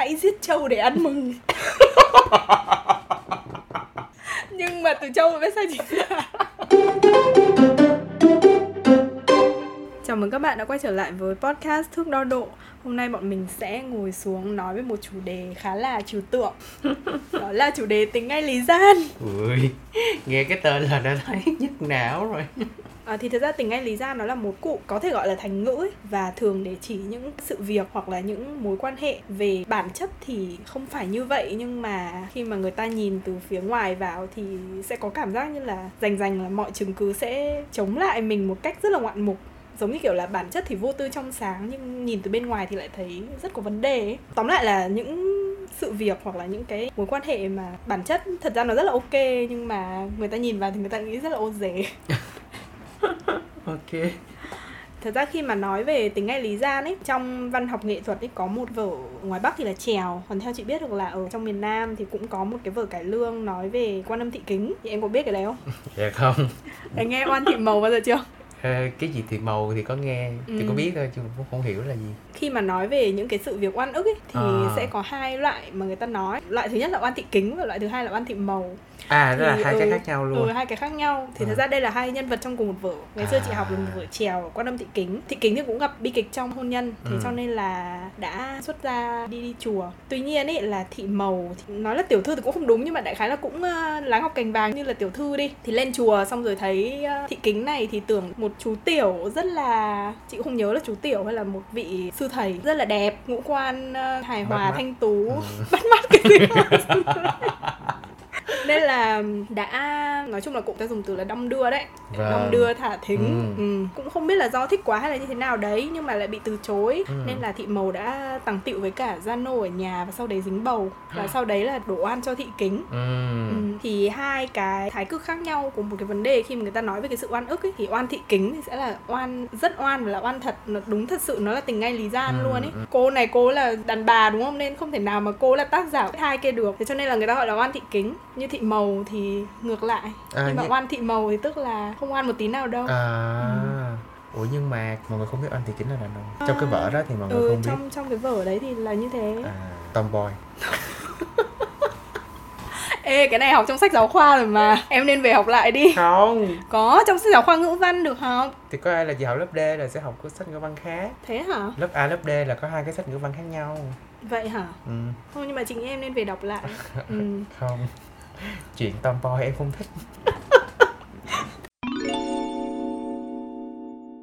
hãy giết trâu để ăn mừng. Nhưng mà từ trâu biết sai chính là Chào mừng các bạn đã quay trở lại với podcast Thước Đo Độ. Hôm nay bọn mình sẽ ngồi xuống nói về một chủ đề khá là trừu tượng. Đó là chủ đề tính ngay lý gian. Ui, nghe cái tên là đã thấy nhức não rồi À, thì thật ra tình anh lý ra nó là một cụ có thể gọi là thành ngữ ấy, và thường để chỉ những sự việc hoặc là những mối quan hệ về bản chất thì không phải như vậy. Nhưng mà khi mà người ta nhìn từ phía ngoài vào thì sẽ có cảm giác như là rành rành là mọi chứng cứ sẽ chống lại mình một cách rất là ngoạn mục. Giống như kiểu là bản chất thì vô tư trong sáng nhưng nhìn từ bên ngoài thì lại thấy rất có vấn đề ấy. tóm lại là những sự việc hoặc là những cái mối quan hệ mà bản chất thật ra nó rất là ok nhưng mà người ta nhìn vào thì người ta nghĩ rất là ô dề Ok Thật ra khi mà nói về tính ngay lý gian ấy Trong văn học nghệ thuật ấy có một vở ngoài Bắc thì là trèo Còn theo chị biết được là ở trong miền Nam thì cũng có một cái vở cải lương nói về quan âm thị kính Thì em có biết cái đấy không? Dạ không Em nghe oan thị màu bao giờ chưa? Ờ, Cái gì thì màu thì có nghe Thì Ừ. có biết thôi chứ cũng không hiểu là gì Khi mà nói về những cái sự việc oan ức ấy Thì À. sẽ có hai loại mà người ta nói Loại thứ nhất là oan thị kính và loại thứ hai là oan thị màu À, đó là Thì, hai cái ừ, khác nhau luôn Ừ, hai cái khác nhau Thì thật À. ra đây là hai nhân vật trong cùng một vở Ngày xưa chị À. học là một vở trèo quan âm thị kính Thị kính thì cũng gặp bi kịch trong hôn nhân Thế Ừ. cho nên là đã xuất ra đi đi chùa Tuy nhiên ấy là thị màu thì Nói là tiểu thư thì cũng không đúng Nhưng mà đại khái là cũng uh, láng học cành vàng như là tiểu thư đi Thì lên chùa xong rồi thấy thị kính này Thì tưởng một chú tiểu rất là Chị không nhớ là chú tiểu hay là một vị sư thầy Rất là đẹp, ngũ quan ờ, hài hòa, mắt. thanh tú Ừ. bắt mắt cái gì nên là đã nói chung là cũng ta dùng từ là đong đưa đấy Vâng. đong đưa thả thính Ừ. ừ. cũng không biết là do thích quá hay là như thế nào đấy nhưng mà lại bị từ chối Ừ. nên là thị màu đã tằng tịu với cả gia nô ở nhà và sau đấy dính bầu và sau đấy là đổ oan cho thị kính ừ. Ừ. thì hai cái thái cực khác nhau của một cái vấn đề khi mà người ta nói về cái sự oan ức ấy thì oan thị kính thì sẽ là oan rất oan và là oan thật nó đúng thật sự nó là tình ngay lý gian Ừ, luôn ấy cô này cô là đàn bà đúng không nên không thể nào mà cô là tác giả hai kia được thế cho nên là người ta gọi là oan thị kính như thị màu thì ngược lại. À, nhưng mà như- oan thị màu thì tức là không oan một tí nào đâu. À Ủa nhưng mà mọi người không biết anh thì chính là đàn ông. Trong cái vở đó thì mọi người ừ, không biết. trong trong cái vở đấy thì là như thế. À, tomboy. Ê cái này học trong sách giáo khoa rồi mà. Em nên về học lại đi. Không. Có trong sách giáo khoa ngữ văn được học Thì có ai là chị học lớp D là sẽ học cái sách ngữ văn khác. Thế hả? Lớp A lớp D là có hai cái sách ngữ văn khác nhau. Vậy hả? Ừ. Thôi nhưng mà chính em nên về đọc lại. Ừ. Không Chuyện tomboy em không thích.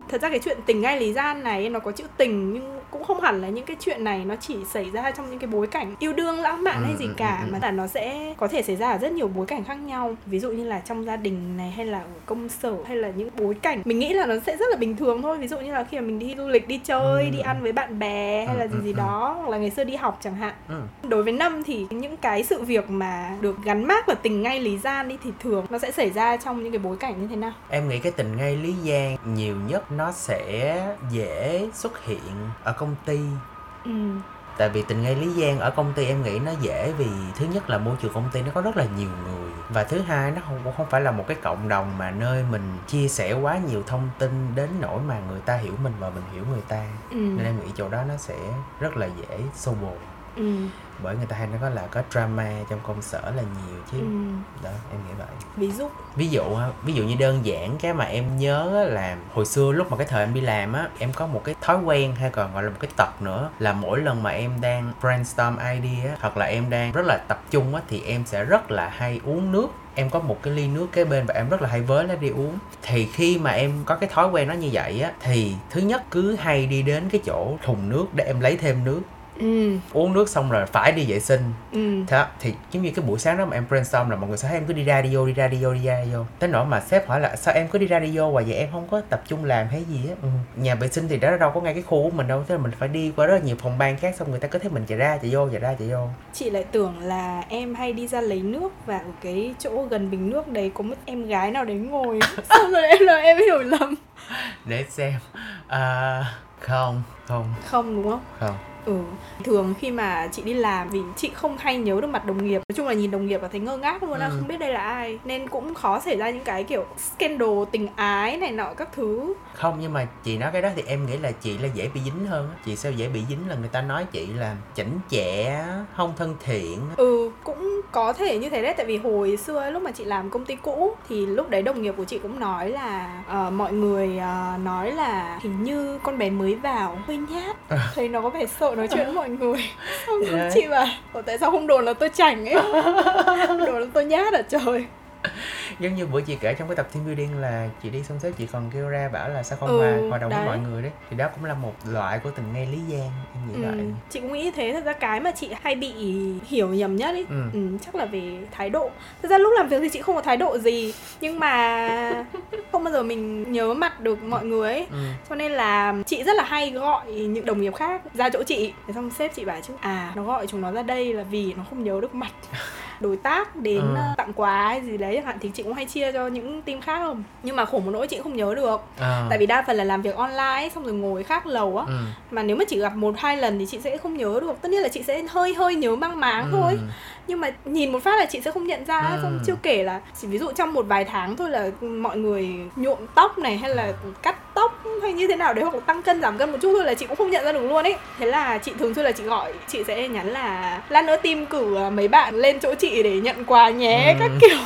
Thật ra cái chuyện tình ngay lý gian này nó có chữ tình nhưng cũng không hẳn là những cái chuyện này nó chỉ xảy ra trong những cái bối cảnh yêu đương lãng mạn hay Ừ, gì ừ, cả ừ, ừ. mà là nó sẽ có thể xảy ra ở rất nhiều bối cảnh khác nhau ví dụ như là trong gia đình này hay là ở công sở hay là những bối cảnh mình nghĩ là nó sẽ rất là bình thường thôi ví dụ như là khi mà mình đi du lịch đi chơi Ừ. đi ăn với bạn bè hay Ừ, là gì ừ, gì ừ. đó hoặc là ngày xưa đi học chẳng hạn ừ. đối với năm thì những cái sự việc mà được gắn mác là tình ngay lý gian đi thì thường nó sẽ xảy ra trong những cái bối cảnh như thế nào Em nghĩ cái tình ngay lý gian nhiều nhất nó sẽ dễ xuất hiện ở công ty. Ừ. Tại vì tình ngay lý gian ở công ty em nghĩ nó dễ vì thứ nhất là môi trường công ty nó có rất là nhiều người. Và thứ hai nó không không phải là một cái cộng đồng mà nơi mình chia sẻ quá nhiều thông tin đến nỗi mà người ta hiểu mình và mình hiểu người ta. Ừ. Nên em nghĩ chỗ đó nó sẽ rất là dễ xô bồ ừ. Bởi người ta hay nói là có drama trong công sở là nhiều chứ. Ừ. Đó em nghĩ vậy. Ví dụ? Ví dụ ví dụ như đơn giản cái mà em nhớ là hồi xưa lúc mà cái thời em đi làm á em có một cái thói quen hay còn gọi là một cái tật nữa là mỗi lần mà em đang brainstorm idea á, hoặc là em đang rất là tập trung á thì em sẽ rất là hay uống nước. Em có một cái ly nước kế bên và em rất là hay với nó đi uống. Thì khi mà em có cái thói quen đó như vậy á thì thứ nhất cứ hay đi đến cái chỗ thùng nước để em lấy thêm nước ừ. Uống nước xong rồi phải đi vệ sinh. Ừ. Thế thì giống như cái buổi sáng đó mà em brainstorm là mọi người sẽ thấy em cứ đi ra đi vô đi ra đi vô đi ra đi vô? Tới nỗi mà sếp hỏi là sao em cứ đi ra đi vô hoài vậy? Em không có tập trung làm hay gì á. Ừ. nhà vệ sinh thì đó đâu có ngay cái khu của mình đâu thế là mình phải đi qua rất là nhiều phòng ban khác xong người ta cứ thấy mình chạy ra chạy vô chạy ra chạy vô. Chị lại tưởng là em hay đi ra lấy nước và ở cái chỗ gần bình nước đấy có một em gái nào đấy ngồi. Xong rồi em là em hiểu lầm. Để xem. À, không không. Không đúng không? Không ừ. Thường khi mà chị đi làm vì chị không hay nhớ được mặt đồng nghiệp. Nói chung là nhìn đồng nghiệp và thấy ngơ ngác luôn á Ừ. không biết đây là ai. Nên cũng khó xảy ra những cái kiểu scandal tình ái này nọ các thứ. Không nhưng mà chị nói cái đó thì em nghĩ là chị là dễ bị dính hơn chị sao dễ bị dính là người ta nói chị là chảnh chẹ không thân thiện ừ cũng có thể như thế đấy. Tại vì hồi xưa lúc mà chị làm công ty cũ thì lúc đấy đồng nghiệp của chị cũng nói là ờ, mọi người ờ, nói là hình như con bé mới vào hơi nhát. Thấy nó có vẻ sợ nói chuyện. với mọi người xong đấy. chị bảo "Ủa, tại sao không đồn là tôi chảnh ấy? Đồn là tôi nhát à? Trời giống như bữa chị kể trong cái tập team building là chị đi xong sếp chị còn kêu ra bảo là sao không Ừ, hòa hòa đồng với đấy. mọi người đấy. Thì đó cũng là một loại của tình nghe lý gian em nghĩ Ừ, vậy. chị cũng nghĩ thế. Thật ra cái mà chị hay bị hiểu nhầm nhất ý Ừ. ừ, chắc là về thái độ. Thật ra lúc làm việc thì chị không có thái độ gì nhưng mà không bao giờ mình nhớ mặt được mọi người ấy. Ừ. cho nên là chị rất là hay gọi những đồng nghiệp khác ra chỗ chị. Xong sếp chị bảo chứ à nó gọi chúng nó ra đây là vì nó không nhớ được mặt đối tác đến ờ, tặng quà hay gì đấy chẳng hạn thì chị cũng hay chia cho những team khác không nhưng mà khổ một nỗi chị không nhớ được À. tại vì đa phần là làm việc online xong rồi ngồi khác lầu á ừ. mà nếu mà chỉ gặp một hai lần thì chị sẽ không nhớ được tất nhiên là chị sẽ hơi hơi nhớ mang máng Ừ. thôi nhưng mà nhìn một phát là chị sẽ không nhận ra Ừ. xong chưa kể là chỉ ví dụ trong một vài tháng thôi là mọi người nhuộm tóc này hay là cắt tóc hay như thế nào đấy hoặc là tăng cân giảm cân một chút thôi là chị cũng không nhận ra được luôn ấy thế là chị thường xuyên là chị gọi chị sẽ nhắn là lát nữa team cử à, mấy bạn lên chỗ chị để nhận quà nhé Ừ. các kiểu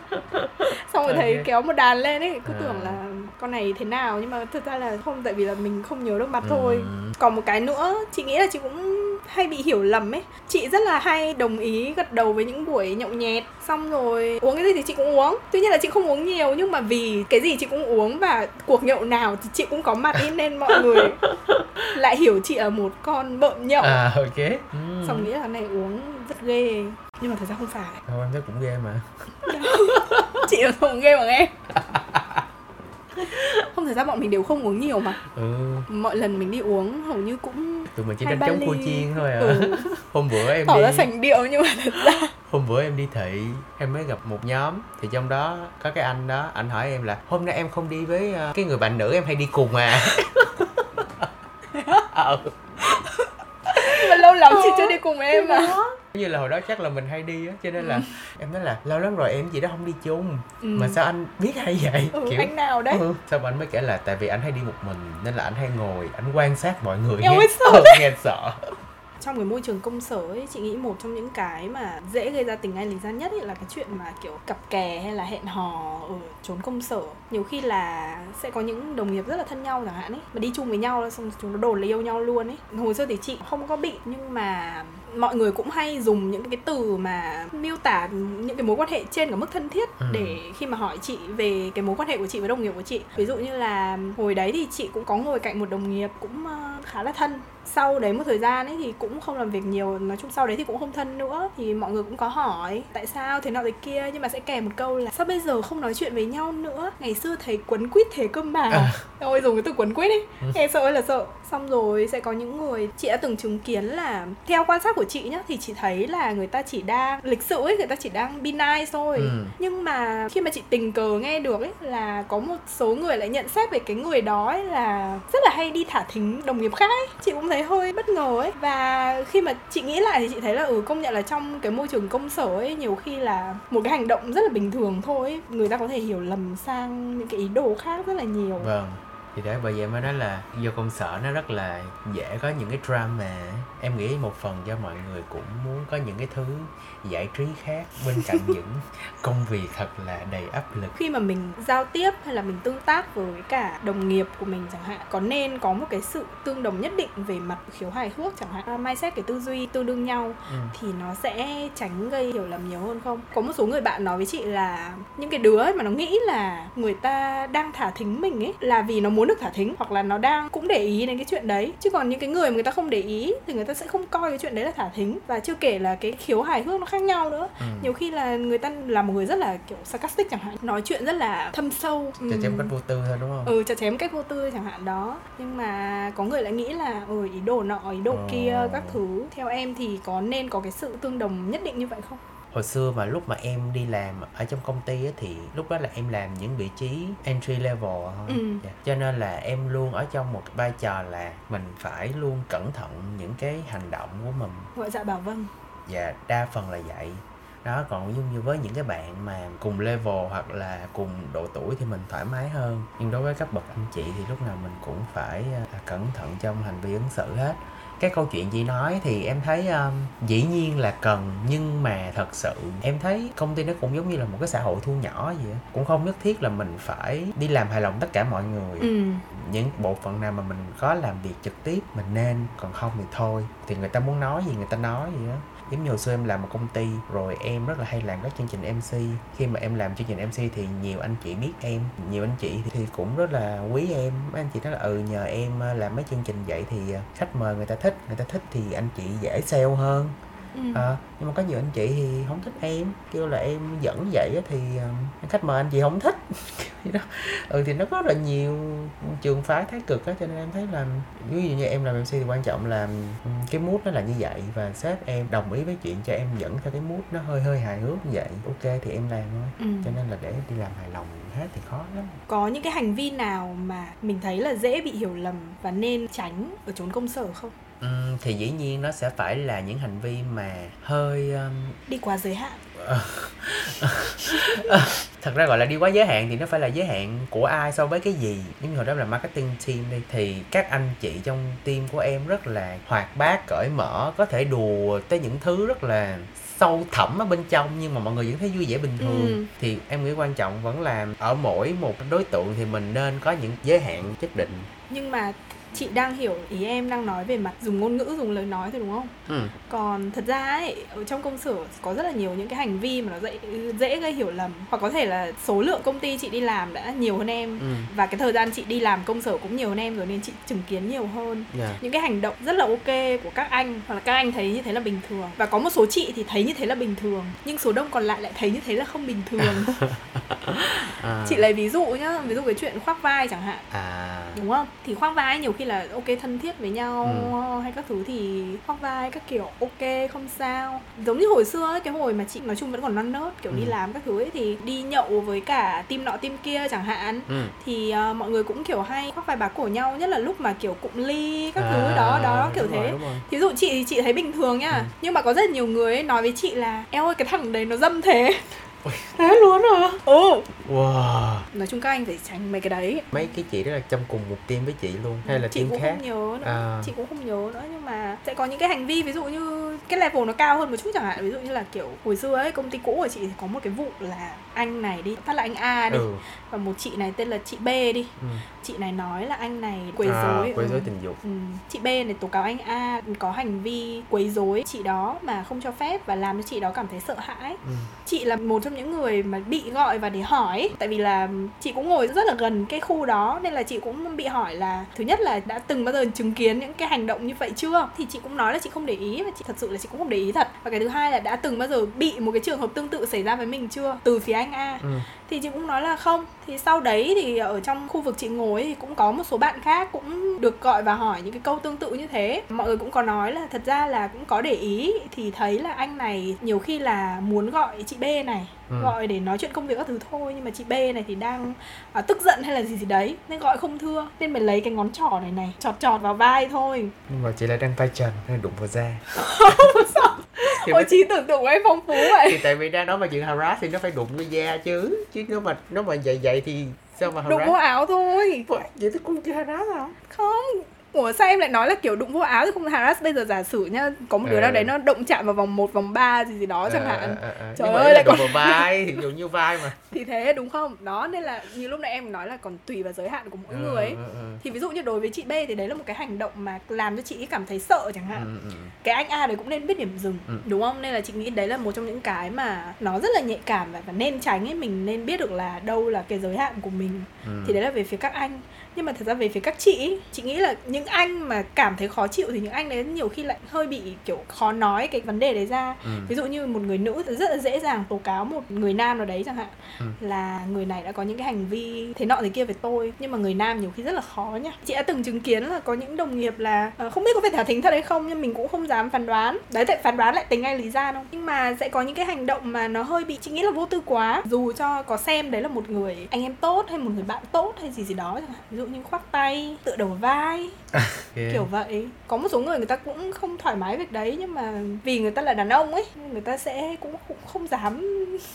xong rồi thấy kéo một đàn lên ấy cứ À. tưởng là con này thế nào nhưng mà thực ra là không tại vì là mình không nhớ được mặt thôi Ừ. còn một cái nữa chị nghĩ là chị cũng hay bị hiểu lầm ấy. Chị rất là hay đồng ý gật đầu với những buổi nhậu nhẹt xong rồi uống cái gì thì chị cũng uống. Tuy nhiên là chị không uống nhiều nhưng mà vì cái gì chị cũng uống và cuộc nhậu nào thì chị cũng có mặt ý nên mọi người lại hiểu chị là một con bợm nhậu. À ok. Ừ. xong nghĩ là này uống rất ghê nhưng mà thật ra không phải. Thôi em thấy cũng ghê mà. Chị là không ghê bằng em không thật ra bọn mình đều không uống nhiều mà. Ừ. Mọi lần mình đi uống hầu như cũng tụi mình chỉ Hai đánh ba trống cua ly. chiên thôi à. Ừ, hôm bữa em tỏ đi ra sành điệu nhưng mà thật ra hôm bữa em đi thị em mới gặp một nhóm thì trong đó có cái anh đó anh hỏi em là hôm nay em không đi với ờ, cái người bạn nữ em hay đi cùng à? Nhưng mà lâu lắm chị chưa đi cùng em mà như là hồi đó chắc là mình hay đi á cho nên là em nói là lâu lắm rồi em gì đó không đi chung. Ừ. mà sao anh biết hay vậy? Ừ, anh nào đấy? Ừ. Xong anh mới kể là tại vì anh hay đi một mình nên là anh hay ngồi anh quan sát mọi người. Nghe, sợ Ờ, nghe sợ. Trong cái môi trường công sở ấy chị nghĩ một trong những cái mà dễ gây ra tình anh lý gian nhất ấy là cái chuyện mà kiểu cặp kè hay là hẹn hò ở trốn công sở. Nhiều khi là sẽ có những đồng nghiệp rất là thân nhau chẳng hạn ấy mà đi chung với nhau xong chúng nó đồn là yêu nhau luôn ấy. Hồi xưa thì chị không có bị nhưng mà mọi người cũng hay dùng những cái từ mà miêu tả những cái mối quan hệ trên cả mức thân thiết Ừ. để khi mà hỏi chị về cái mối quan hệ của chị với đồng nghiệp của chị ví dụ như là hồi đấy thì chị cũng có ngồi cạnh một đồng nghiệp cũng ờ, khá là thân sau đấy một thời gian ấy thì cũng không làm việc nhiều nói chung sau đấy thì cũng không thân nữa thì mọi người cũng có hỏi tại sao thế nọ thế kia? Nhưng mà sẽ kèm một câu là sao bây giờ không nói chuyện với nhau nữa? Ngày xưa thấy quấn quýt thế cơ mà. À. ôi dùng cái từ quấn quýt đi nghe sợ ơi là sợ. Xong rồi sẽ có những người chị đã từng chứng kiến là theo quan sát của chị nhá thì chị thấy là người ta chỉ đang lịch sự ấy người ta chỉ đang be nice thôi. Ừ. nhưng mà khi mà chị tình cờ nghe được ấy là có một số người lại nhận xét về cái người đó ấy là rất là hay đi thả thính đồng nghiệp khác ấy. Chị cũng thấy hơi bất ngờ ấy. Và khi mà chị nghĩ lại thì chị thấy là ừ công nhận là trong cái môi trường công sở ấy nhiều khi là một cái hành động rất là bình thường thôi ấy, người ta có thể hiểu lầm sang những cái ý đồ khác rất là nhiều. Vâng thì đấy bởi vậy mới nói là vô công sở nó rất là dễ có những cái drama. Em nghĩ một phần do mọi người cũng muốn có những cái thứ giải trí khác bên cạnh những công việc thật là đầy áp lực. Khi mà mình giao tiếp hay là mình tương tác với cả đồng nghiệp của mình chẳng hạn có nên có một cái sự tương đồng nhất định về mặt khiếu hài hước chẳng hạn? À, mindset cái tư duy tương đương nhau ừ. thì nó sẽ tránh gây hiểu lầm nhiều hơn không? Có một số người bạn nói với chị là những cái đứa mà nó nghĩ là người ta đang thả thính mình ấy là vì nó muốn được thả thính hoặc là nó đang cũng để ý đến cái chuyện đấy. Chứ còn những cái người mà người ta không để ý thì người ta sẽ không coi cái chuyện đấy là thả thính và chưa kể là cái khiếu hài hước nó khác nhau nữa. Ừ. nhiều khi là người ta là một người rất là kiểu sarcastic chẳng hạn nói chuyện rất là thâm sâu. Cho chém cách vô tư thôi đúng không? Ừ chặt chém cách vô tư chẳng hạn đó. Nhưng mà có người lại nghĩ là ừ ý đồ nọ ý đồ Ồ. kia các thứ. Theo em thì có nên có cái sự tương đồng nhất định như vậy không hồi xưa mà lúc mà em đi làm ở trong công ty á, thì lúc đó là em làm những vị trí entry level thôi Ừ. Dạ. cho nên là em luôn ở trong một vai trò là mình phải luôn cẩn thận những cái hành động của mình. Gọi dạ bảo vâng và đa phần là vậy. Đó còn giống như với những cái bạn mà cùng level hoặc là cùng độ tuổi thì mình thoải mái hơn. Nhưng đối với các bậc anh chị thì lúc nào mình cũng phải à, cẩn thận trong hành vi ứng xử hết cái câu chuyện chị nói thì em thấy um, dĩ nhiên là cần nhưng mà thật sự em thấy công ty nó cũng giống như là một cái xã hội thu nhỏ vậy á. cũng không nhất thiết là mình phải đi làm hài lòng tất cả mọi người. Ừ. Những bộ phận nào mà mình có làm việc trực tiếp mình nên còn không thì thôi. Thì người ta muốn nói gì người ta nói gì đó giống như hồi xưa em làm một công ty, rồi em rất là hay làm các chương trình mc khi mà em làm chương trình mc thì nhiều anh chị biết em, nhiều anh chị thì cũng rất là quý em. Mấy anh chị nói là ừ nhờ em à, làm mấy chương trình vậy thì à, khách mời người ta thích, người ta thích thì anh chị dễ sale hơn ừ. Ờ, nhưng mà có nhiều anh chị thì không thích em kêu là em dẫn vậy thì uh, khách mời anh chị không thích đó. ừ thì nó có rất là nhiều trường phái thái cực á cho nên em thấy là ví dụ như em làm mc thì quan trọng là ừm, cái mood nó là như vậy và sếp em đồng ý với chuyện cho em dẫn theo cái mood nó hơi hơi hài hước như vậy ok thì em làm thôi Ừ. cho nên là để đi làm hài lòng hết thì khó lắm có những cái hành vi nào mà mình thấy là dễ bị hiểu lầm và nên tránh ở chốn công sở không Ừm, thì dĩ nhiên nó sẽ phải là những hành vi mà hơi um, đi quá giới hạn. Thật ra gọi là đi quá giới hạn thì nó phải là giới hạn của ai so với cái gì. Giống như hồi đó là marketing team đi thì các anh chị trong team của em rất là hoạt bát cởi mở có thể đùa tới những thứ rất là sâu thẳm ở bên trong nhưng mà mọi người vẫn thấy vui vẻ bình thường. Ừ. thì em nghĩ quan trọng vẫn là ở mỗi một đối tượng thì mình nên có những giới hạn nhất định. Nhưng mà chị đang hiểu ý em đang nói về mặt dùng ngôn ngữ dùng lời nói thôi đúng không? Ừ. còn thật ra ấy ở trong công sở có rất là nhiều những cái hành vi mà nó dễ dễ gây hiểu lầm. Hoặc có thể là số lượng công ty chị đi làm đã nhiều hơn em. Ừ. và cái thời gian chị đi làm công sở cũng nhiều hơn em rồi nên chị chứng kiến nhiều hơn. Yeah. những cái hành động rất là ok của các anh hoặc là các anh thấy như thế là bình thường. Và có một số chị thì thấy như thế là bình thường nhưng số đông còn lại lại thấy như thế là không bình thường. À. chị lấy ví dụ nhá ví dụ cái chuyện khoác vai chẳng hạn. À. Đúng không? Thì khoác vai nhiều khi là ok thân thiết với nhau Ừ. hay các thứ thì khoác vai các kiểu ok không sao giống như hồi xưa ấy, cái hồi mà chị nói chung vẫn còn non nớt kiểu đi Ừ. làm các thứ ấy thì đi nhậu với cả team nọ team kia chẳng hạn ừ. thì ờ, mọi người cũng kiểu hay khoác vai bá cổ nhau nhất là lúc mà kiểu cụm ly các thứ À, đó đó kiểu thế rồi. Thí dụ chị thì chị thấy bình thường nhá Ừ. Nhưng mà có rất nhiều người ấy nói với chị là Eo ơi cái thằng đấy nó dâm thế Thế luôn hả? Ừ wow Nói chung các anh phải tránh mấy cái đấy mấy cái chị đó là trong cùng một team với chị luôn hay là chị team cũng khác không nhớ nữa À. chị cũng không nhớ nữa nhưng mà sẽ có những cái hành vi ví dụ như cái level nó cao hơn một chút chẳng hạn ví dụ như là kiểu hồi xưa ấy công ty cũ của chị thì có một cái vụ là anh này đi phát là anh A đi ừ. và một chị này tên là chị B đi ừ. chị này nói là anh này quấy à, rối quấy ừ. rối tình dục Ừ. Chị B này tố cáo anh A có hành vi quấy rối chị đó mà không cho phép và làm cho chị đó cảm thấy sợ hãi. ừ. Chị là một trong những người mà bị gọi và để hỏi. Tại vì là chị cũng ngồi rất là gần cái khu đó, nên là chị cũng bị hỏi là, thứ nhất là đã từng bao giờ chứng kiến những cái hành động như vậy chưa? Thì chị cũng nói là chị không để ý và chị thật sự là chị cũng không để ý thật. Và cái thứ hai là đã từng bao giờ bị một cái trường hợp tương tự xảy ra với mình chưa? Từ phía anh A. Ừ thì chị cũng nói là không. Thì sau đấy thì ở trong khu vực chị ngồi thì cũng có một số bạn khác cũng được gọi và hỏi những cái câu tương tự như thế. Mọi người cũng có nói là thật ra là cũng có để ý. Thì thấy là anh này nhiều khi là muốn gọi chị B này Ừ. gọi để nói chuyện công việc các thứ thôi nhưng mà chị B này thì đang à, tức giận hay là gì gì đấy nên gọi không thưa. Nên mới lấy cái ngón trỏ này này chọt chọt vào vai thôi. Nhưng mà chị lại đang tay trần nên đụng vào da thì, ôi trí tưởng tượng của em phong phú vậy. Thì tại vì đang nói mà chuyện harass thì nó phải đụng vào da chứ. Chứ nếu mà nếu mà vậy vậy thì sao mà đụng harass? vô áo thôi. Vậy thì cũng chưa harass hả? Không Ủa sao em lại nói là kiểu đụng vô áo thì không harass Bây giờ giả sử nhá Có một đứa Ừ. nào đấy nó động chạm vào vòng 1, vòng 3 gì gì đó chẳng hạn. Ờ, ờ, ờ. Trời ơi, lại còn- vào vai thì dụ như vai mà. Thì thế đúng không? Đó nên là như lúc nãy em nói là còn tùy vào giới hạn của mỗi người ấy. Ờ, ờ, ờ. Thì ví dụ như đối với chị B thì đấy là một cái hành động mà làm cho chị ấy cảm thấy sợ chẳng hạn. Ừ, ừ, cái anh A đấy cũng nên biết điểm dừng Ừ. đúng không? Nên là chị nghĩ đấy là một trong những cái mà nó rất là nhạy cảm và, và nên tránh ấy. Mình nên biết được là đâu là cái giới hạn của mình. Thì đấy là về phía các anh nhưng mà thật ra về phía các chị chị nghĩ là những anh mà cảm thấy khó chịu thì những anh đấy nhiều khi lại hơi bị kiểu khó nói cái vấn đề đấy ra. Ừ. ví dụ như một người nữ rất là dễ dàng tố cáo một người nam nào đấy chẳng hạn. Ừ. là người này đã có những cái hành vi thế nọ thế kia về tôi nhưng mà người nam nhiều khi rất là khó nha. Chị đã từng chứng kiến là có những đồng nghiệp là uh, không biết có phải thả thính thật hay không nhưng mình cũng không dám phán đoán. Đấy tại phán đoán lại tính anh lý ra đâu nhưng mà sẽ có những cái hành động mà nó hơi bị chị nghĩ là vô tư quá. Dù cho có xem đấy là một người anh em tốt hay một người bạn tốt hay gì gì đó chẳng hạn. Ví dụ như khoác tay tựa đầu vai. Yeah. kiểu vậy. Có một số người người ta cũng không thoải mái việc đấy nhưng mà vì người ta là đàn ông ấy người ta sẽ cũng, cũng không dám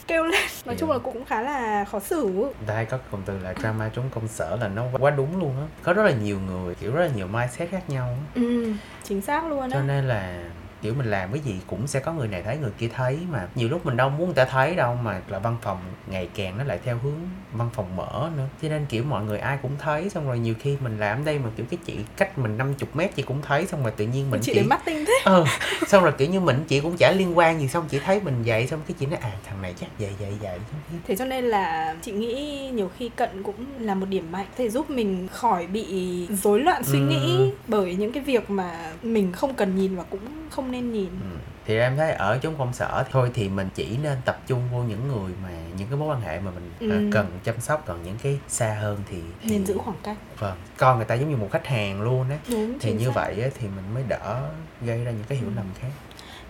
kêu lên. Nói yeah. chung là cũng khá là khó xử. Đây có cụm từ là drama trốn công sở là nó quá đúng luôn á. Có rất là nhiều người kiểu rất là nhiều mindset khác nhau ừ chính xác luôn á. Cho nên là kiểu mình làm cái gì cũng sẽ có người này thấy người kia thấy mà. Nhiều lúc mình đâu muốn người ta thấy đâu mà là văn phòng ngày càng nó lại theo hướng văn phòng mở nữa. Cho nên kiểu mọi người ai cũng thấy xong rồi nhiều khi mình làm đây mà kiểu cái chị cách mình 50 mét chị cũng thấy xong rồi tự nhiên mình chị, chị... mắt tinh thế. Ờ xong rồi kiểu như mình chị cũng chả liên quan gì xong chị thấy mình vậy xong cái chị nói à thằng này chắc vậy vậy vậy. Thế cho nên là chị nghĩ nhiều khi cận cũng là một điểm mạnh để giúp mình khỏi bị rối loạn suy ừ. nghĩ bởi những cái việc mà mình không cần nhìn và cũng không nên nhìn ừ. thì em thấy ở chốn công sở thôi thì mình chỉ nên tập trung vô những người mà những cái mối quan hệ mà mình à, ừ. cần chăm sóc còn những cái xa hơn thì, thì nên giữ khoảng cách vâng coi người ta giống như một khách hàng luôn á thì như xác. vậy á, thì mình mới đỡ gây ra những cái hiểu ừ. lầm khác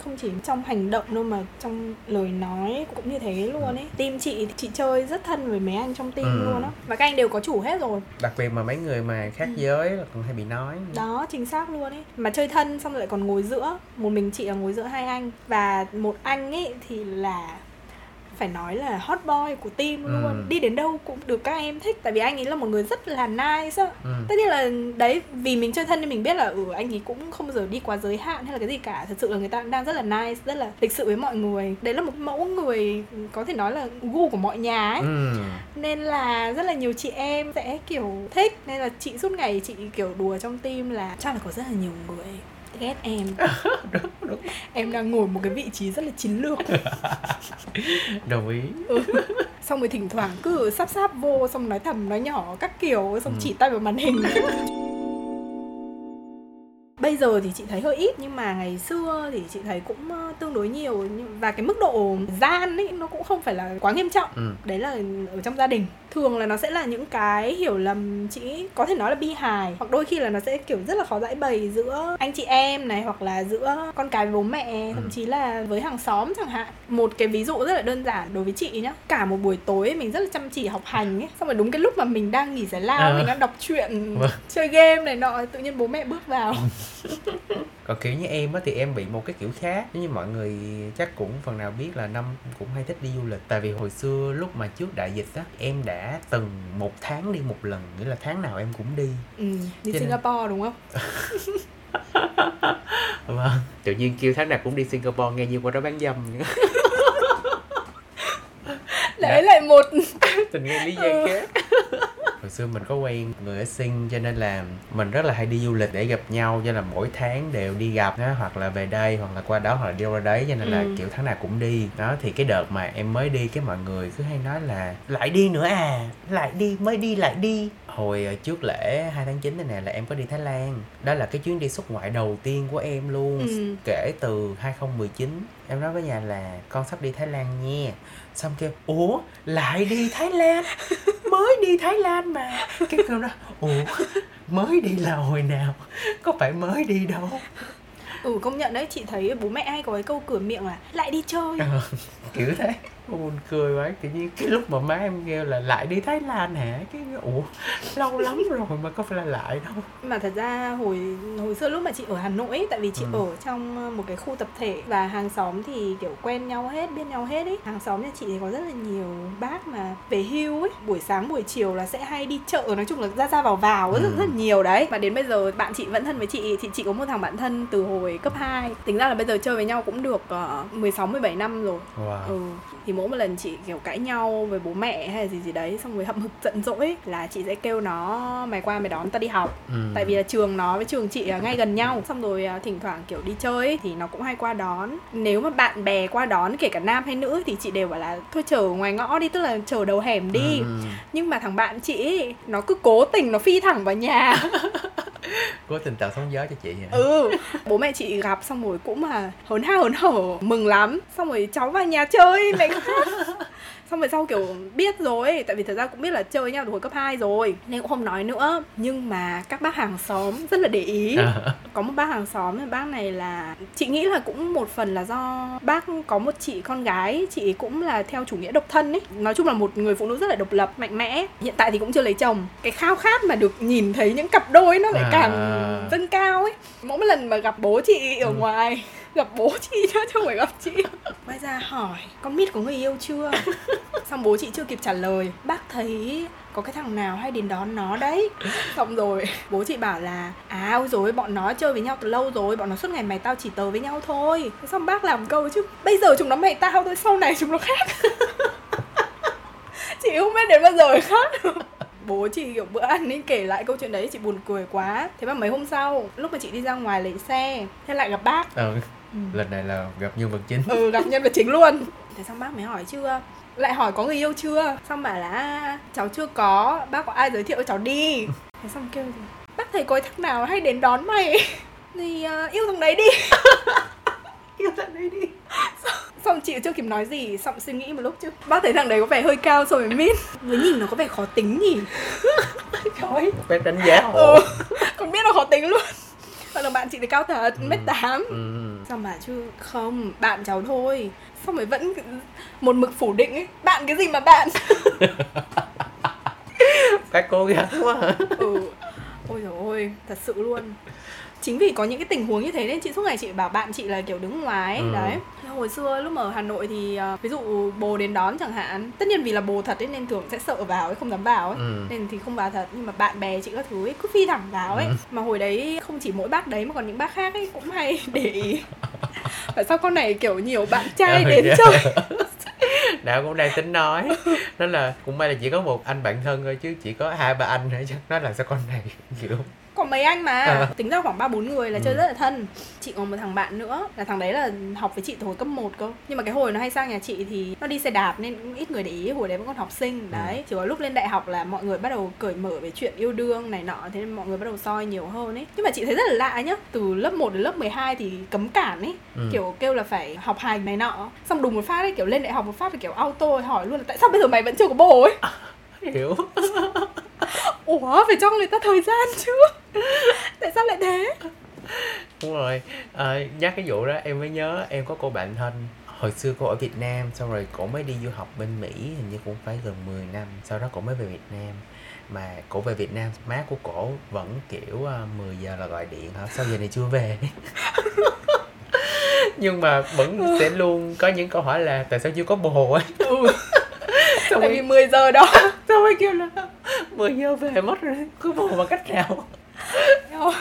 không chỉ trong hành động đâu mà trong lời nói cũng như thế luôn ấy. Team chị chị chơi rất thân với mấy anh trong team ừ. luôn á. Và các anh đều có chủ hết rồi. Đặc biệt mà mấy người mà khác ừ. giới là còn hay bị nói. Đó chính xác luôn ấy. Mà chơi thân xong rồi lại còn ngồi giữa. Một mình chị là ngồi giữa hai anh. Và một anh ấy thì là phải nói là hot boy của team ừ. luôn. Đi đến đâu cũng được các em thích tại vì anh ấy là một người rất là nice á. Ừ. tất nhiên là đấy vì mình chơi thân nên mình biết là ừ anh ấy cũng không bao giờ đi quá giới hạn hay là cái gì cả. Thật sự là người ta đang rất là nice rất là lịch sự với mọi người. Đấy là một mẫu người có thể nói là gu của mọi nhà ấy. Ừ. nên là rất là nhiều chị em sẽ kiểu thích. Nên là chị suốt ngày chị kiểu đùa trong team là chắc là có rất là nhiều người ghét em đúng, đúng. em đang ngồi một cái vị trí rất là chiến lược đồng ý ừ. xong rồi thỉnh thoảng cứ sắp sắp vô xong nói thầm nói nhỏ các kiểu xong ừ. chỉ tay vào màn hình bây giờ thì chị thấy hơi ít nhưng mà ngày xưa thì chị thấy cũng ờ, tương đối nhiều và cái mức độ gian ấy nó cũng không phải là quá nghiêm trọng ừ. đấy là ở trong gia đình thường là nó sẽ là những cái hiểu lầm chị có thể nói là bi hài hoặc đôi khi là nó sẽ kiểu rất là khó giải bày giữa anh chị em này hoặc là giữa con cái với bố mẹ thậm ừ. chí là với hàng xóm chẳng hạn một cái ví dụ rất là đơn giản đối với chị nhá cả một buổi tối mình rất là chăm chỉ học hành ấy xong rồi đúng cái lúc mà mình đang nghỉ giải lao à. mình đang đọc truyện vâng. chơi game này nọ tự nhiên bố mẹ bước vào còn kiểu như em á thì em bị một cái kiểu khác giống như mọi người chắc cũng phần nào biết là năm cũng hay thích đi du lịch. Tại vì hồi xưa lúc mà trước đại dịch á em đã từng một tháng đi một lần nghĩa là tháng nào em cũng đi. Ừ, đi Cho Singapore nên... đúng không? Vâng tự nhiên kêu tháng nào cũng đi Singapore nghe như qua đó bán dâm. Lấy lại một. Tình nghe lý do khác hồi xưa mình có quen người ở sinh cho nên là mình rất là hay đi du lịch để gặp nhau cho là mỗi tháng đều đi gặp đó hoặc là về đây hoặc là qua đó hoặc là đi qua đấy cho nên là ừ. kiểu tháng nào cũng đi. Đó thì cái đợt mà em mới đi cái mọi người cứ hay nói là lại đi nữa à lại đi mới đi lại đi. Hồi ờ, trước lễ 2 tháng 9 này nè là em có đi Thái Lan. Đó là cái chuyến đi xuất ngoại đầu tiên của em luôn. Ừ. kể từ 2019 em nói với nhà là con sắp đi Thái Lan nha xong kêu ủa lại đi Thái Lan? Mới đi Thái Lan mà. Cái câu đó ủa mới đi là hồi nào? Có phải mới đi đâu? Ừ công nhận đấy chị thấy bố mẹ hay có cái câu cửa miệng là lại đi chơi. Ừ, kiểu thế buồn cười quá tự nhiên cái lúc mà má em kêu là lại đi Thái Lan hả? Cái ủa lâu lắm rồi mà có phải là lại đâu. Mà thật ra hồi hồi xưa lúc mà chị ở Hà Nội tại vì chị ừ. ở trong một cái khu tập thể và hàng xóm thì kiểu quen nhau hết biết nhau hết ấy. Hàng xóm nhà chị thì có rất là nhiều bác mà về hưu ấy. Buổi sáng buổi chiều là sẽ hay đi chợ nói chung là ra ra vào vào ừ. rất rất nhiều đấy. Và đến bây giờ bạn chị vẫn thân với chị thì chị có một thằng bạn thân từ hồi cấp 2 tính ra là bây giờ chơi với nhau cũng được uh, 16 17 năm rồi. Wow. ừ thì thì mỗi một lần chị kiểu cãi nhau với bố mẹ hay là gì gì đấy xong rồi hậm hực giận dỗi là chị sẽ kêu nó mày qua mày đón tao đi học. Ừ. tại vì là trường nó với trường chị ngay gần nhau. Xong rồi à, thỉnh thoảng kiểu đi chơi ấy, thì nó cũng hay qua đón. Nếu mà bạn bè qua đón kể cả nam hay nữ thì chị đều bảo là thôi chờ ngoài ngõ đi tức là chờ đầu hẻm đi. Ừ. nhưng mà thằng bạn chị ấy, nó cứ cố tình nó phi thẳng vào nhà cố tình tạo sóng gió cho chị hả? Ừ bố mẹ chị gặp xong rồi cũng mà hớn hao hớn hở mừng lắm. Xong rồi cháu vào nhà chơi mẹ xong rồi sau kiểu biết rồi tại vì thật ra cũng biết là chơi với nhau từ hồi cấp 2 rồi nên cũng không nói nữa. Nhưng mà các bác hàng xóm rất là để ý. Có một bác hàng xóm bác này là chị nghĩ là cũng một phần là do bác có một chị con gái chị cũng là theo chủ nghĩa độc thân ấy. Nói chung là một người phụ nữ rất là độc lập mạnh mẽ. Hiện tại thì cũng chưa lấy chồng. Cái khao khát mà được nhìn thấy những cặp đôi nó lại À. càng dâng cao ấy. Mỗi một lần mà gặp bố chị ở Ừ. ngoài gặp bố chị chứ chứ không phải gặp chị. Quay ra hỏi con mít có người yêu chưa? Xong bố chị chưa kịp trả lời. Bác thấy có cái thằng nào hay đến đón nó đấy. Xong rồi bố chị bảo là à ôi rồi bọn nó chơi với nhau từ lâu rồi bọn nó suốt ngày mày tao chỉ tờ với nhau thôi. Thế xong bác làm câu chứ bây giờ chúng nó mày tao thôi sau này chúng nó khác. Chị không biết đến bao giờ khác bố chị kiểu bữa ăn ấy kể lại câu chuyện đấy chị buồn cười quá. Thế mà mấy hôm sau lúc mà chị đi ra ngoài lấy xe thế lại gặp bác. Ừ. Ừ. lần này là gặp nhân vật chính. Ừ gặp nhân vật chính luôn. Thế xong bác mới hỏi chưa? Lại hỏi có người yêu chưa? Xong bảo là "À, cháu chưa có bác có ai giới thiệu cho cháu đi. Thế xong kêu gì bác thấy có thằng nào hay đến đón mày? Thì ờ, yêu thằng đấy đi. Yêu thằng đấy đi. Xong, xong chị chưa kịp nói gì xong suy nghĩ một lúc chứ. Bác thấy thằng đấy có vẻ hơi cao so với mít với nhìn nó có vẻ khó tính nhỉ. Trời. Phải đánh giá hộ ừ, còn biết là khó tính luôn. Còn là bạn chị thì cao thật, mét tám. Ừ. Sao mà chứ? Không, bạn cháu thôi. Xong rồi vẫn một mực phủ định ấy Bạn cái gì mà bạn? Phải cố gắng quá. Ừ. Ôi dồi ôi, thật sự luôn Chính vì có những cái tình huống như thế nên chị suốt ngày chị bảo bạn chị là kiểu đứng ngoài ấy, Ừ. đấy Hồi xưa lúc mà ở Hà Nội thì ờ, ví dụ bồ đến đón chẳng hạn Tất nhiên vì là bồ thật ấy nên thường sẽ sợ vào ấy, không dám vào ấy ừ. nên thì không vào thật nhưng mà bạn bè chị các thứ ấy cứ phi thẳng vào ấy Ừ. mà hồi đấy không chỉ mỗi bác đấy mà còn những bác khác ấy cũng hay để ý tại sao con này kiểu nhiều bạn trai Ừ, đến dạ. chơi đạo cũng đang tính nói nó là cũng may là chỉ có một anh bạn thân thôi chứ chỉ có hai ba anh nữa chứ nó là sao con này kiểu còn mấy anh mà. À. tính ra khoảng ba bốn người là chơi Ừ. rất là thân. Chị còn một thằng bạn nữa là thằng đấy là học với chị từ hồi cấp 1 cơ. Nhưng mà cái hồi nó hay sang nhà chị thì nó đi xe đạp nên cũng ít người để ý hồi đấy vẫn còn học sinh. Đấy chỉ có lúc lên đại học là mọi người bắt đầu cởi mở về chuyện yêu đương này nọ thế nên mọi người bắt đầu soi nhiều hơn ấy. Nhưng mà chị thấy rất là lạ nhá từ lớp 1 đến lớp 12 thì cấm cản ấy. Ừ. kiểu kêu là phải học hành này nọ. Xong đùng một phát ấy kiểu lên đại học một phát thì kiểu auto hỏi luôn là tại sao bây giờ mày vẫn chưa có bồ ấy hiểu. Ủa phải cho người ta thời gian chứ? Tại sao lại thế? Đúng rồi. À, nhắc cái vụ đó em mới nhớ em có cô bạn thân hồi xưa cô ở Việt Nam xong rồi cổ mới đi du học bên Mỹ hình như cũng phải gần 10 năm sau đó cổ mới về Việt Nam. Mà cổ về Việt Nam má của cổ vẫn kiểu uh, 10 giờ là gọi điện hả? Sao giờ này chưa về? Nhưng mà vẫn sẽ luôn có những câu hỏi là tại sao chưa có bồ? Ấy ừ tại vì 10 giờ đó kêu là 10 giờ về mất rồi. Có bồ bằng cách nào? Rồi,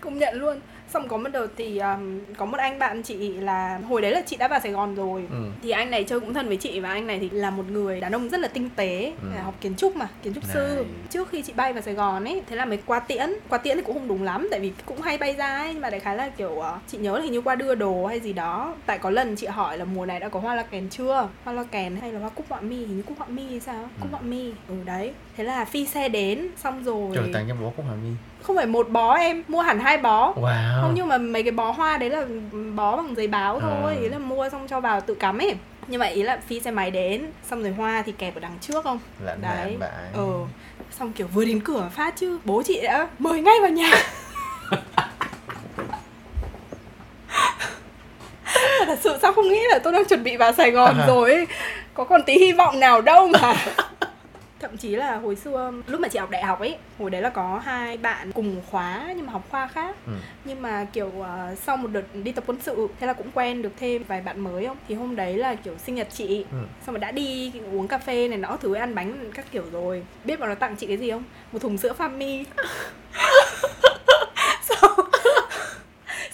công nhận luôn xong có một đợt thì um, có một anh bạn chị là hồi đấy là chị đã vào Sài Gòn rồi. Ừ. thì anh này chơi cũng thân với chị và anh này thì là một người đàn ông rất là tinh tế Ừ. là học kiến trúc mà kiến trúc sư. Này. trước khi chị bay vào Sài Gòn ấy thế là mới qua tiễn. Qua tiễn thì cũng không đúng lắm tại vì cũng hay bay ra ấy nhưng mà đại khái là kiểu ờ, chị nhớ là hình như qua đưa đồ hay gì đó. Tại có lần chị hỏi là mùa này đã có hoa la kèn chưa? Hoa la kèn hay là hoa cúc họa mi hình như cúc họa mi hay sao? Cúc Ừ. họa mi. Ừ đấy. Thế là phi xe đến xong rồi trời tặng cho bố của Hòa My không phải một bó em mua hẳn hai bó. Wow. Không nhưng mà mấy cái bó hoa đấy là bó bằng giấy báo thôi À. ý là mua xong cho vào tự cắm ấy. Nhưng mà ý là phi xe máy đến xong rồi hoa thì kẹp ở đằng trước không? Lãnh đấy. ờ xong kiểu vừa đến cửa phát chứ bố chị đã mời ngay vào nhà. Thật sự sao không nghĩ là tôi đang chuẩn bị vào Sài Gòn À. rồi ấy. có còn tí hy vọng nào đâu mà thậm chí là hồi xưa lúc mà chị học đại học ấy hồi đấy là có hai bạn cùng khóa nhưng mà học khoa khác. Ừ. nhưng mà kiểu ờ, sau một đợt đi tập quân sự thế là cũng quen được thêm vài bạn mới không? Thì hôm đấy là kiểu sinh nhật chị. Ừ. xong rồi đã đi uống cà phê này nọ thứ ăn bánh các kiểu rồi. Biết bọn nó tặng chị cái gì không? Một thùng sữa Fami. Xong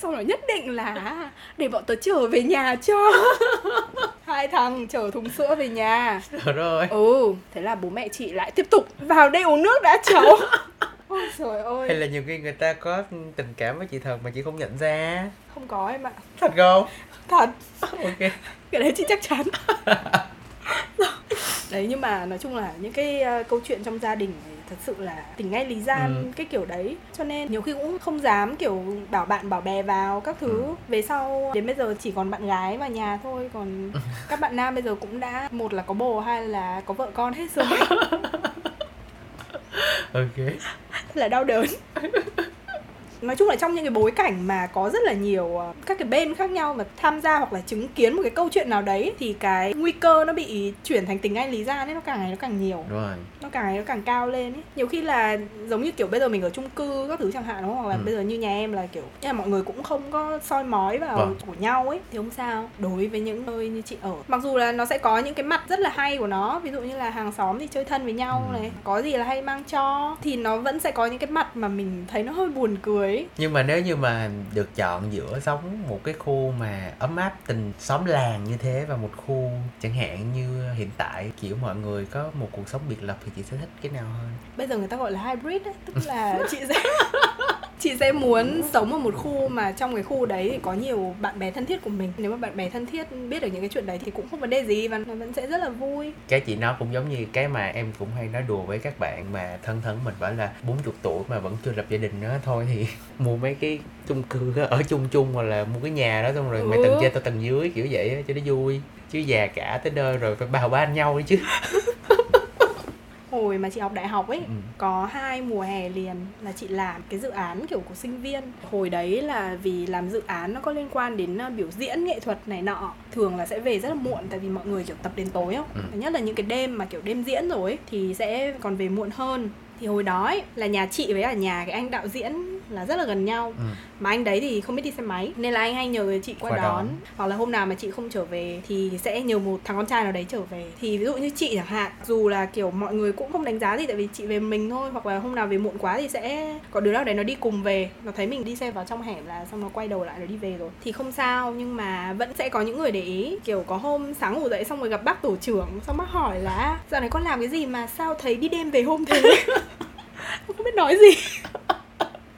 xong rồi nhất định là để bọn tớ trở về nhà cho. Hai thằng chở thùng sữa về nhà. Trời ơi ừ thế là bố mẹ chị lại tiếp tục vào đây uống nước đã cháu. Ôi trời ơi. Hay là nhiều khi người ta có tình cảm với chị thật mà chị không nhận ra? Không có em ạ. Thật không? Thật. Ok. Cái đấy chị chắc chắn. Đấy nhưng mà nói chung là những cái uh, câu chuyện trong gia đình thì thật sự là tình ngay lý gian Ừ. cái kiểu đấy. Cho nên nhiều khi cũng không dám kiểu bảo bạn bảo bè vào các thứ. Ừ. về sau đến bây giờ chỉ còn bạn gái vào nhà thôi. Còn các bạn nam bây giờ cũng đã một là có bồ hai là có vợ con hết rồi. Ok. Là đau đớn nói chung là trong những cái bối cảnh mà có rất là nhiều ờ, các cái bên khác nhau mà tham gia hoặc là chứng kiến một cái câu chuyện nào đấy thì cái nguy cơ nó bị chuyển thành tình anh lý gian ấy nó càng ngày nó càng nhiều. Đúng rồi. Nó càng ngày nó càng cao lên ấy. Nhiều khi là giống như kiểu bây giờ mình ở chung cư các thứ chẳng hạn đúng không? Hoặc là Ừ. bây giờ như nhà em là kiểu là mọi người cũng không có soi mói vào Vâng. của nhau ấy. Thì không sao. Đối với những nơi như chị ở. Mặc dù là nó sẽ có những cái mặt rất là hay của nó. Ví dụ như là hàng xóm thì chơi thân với nhau Ừ. này. Có gì là hay mang cho. Thì nó vẫn sẽ có những cái mặt mà mình thấy nó hơi buồn cười nhưng mà nếu như mà được chọn giữa sống một cái khu mà ấm áp tình xóm làng như thế và một khu chẳng hạn như hiện tại kiểu mọi người có một cuộc sống biệt lập thì chị sẽ thích cái nào hơn? Bây giờ người ta gọi là hybrid ấy tức là chị sẽ chị sẽ muốn sống ở một khu mà trong cái khu đấy thì có nhiều bạn bè thân thiết của mình. Nếu mà bạn bè thân thiết biết được những cái chuyện đấy thì cũng không vấn đề gì và nó vẫn sẽ rất là vui. Cái chị nói cũng giống như cái mà em cũng hay nói đùa với các bạn mà thân thân mình bảo là 40 tuổi mà vẫn chưa lập gia đình đó thôi thì mua mấy cái chung cư ở chung chung hoặc là mua cái nhà đó xong rồi mày Ừ. tầng trên tao tầng dưới kiểu vậy á, cho nó vui chứ già cả tới nơi rồi phải bào ban nhau đấy chứ hồi mà chị học đại học ấy Ừ. có hai mùa hè liền là chị làm cái dự án kiểu của sinh viên hồi đấy là vì làm dự án nó có liên quan đến uh, biểu diễn nghệ thuật này nọ thường là sẽ về rất là muộn tại vì mọi người kiểu tập đến tối không Ừ. Thứ nhất là những cái đêm mà kiểu đêm diễn rồi ấy, thì sẽ còn về muộn hơn thì hồi đó ấy, là nhà chị với cả nhà cái anh đạo diễn là rất là gần nhau. Ừ. mà anh đấy thì không biết đi xe máy nên là anh hay nhờ chị qua, Qua đón. đón. hoặc là hôm nào mà chị không trở về thì sẽ nhờ một thằng con trai nào đấy trở về. Thì ví dụ như chị chẳng hạn dù là kiểu mọi người cũng không đánh giá gì tại vì chị về mình thôi hoặc là hôm nào về muộn quá thì sẽ có đứa nào đấy nó đi cùng về. Nó thấy mình đi xe vào trong hẻm là xong nó quay đầu lại nó đi về rồi. Thì không sao nhưng mà vẫn sẽ có những người để ý. Kiểu có hôm sáng ngủ dậy xong rồi gặp bác tổ trưởng xong bác hỏi là dạo này con làm cái gì mà sao thấy đi đêm về hôm thế? Không biết nói gì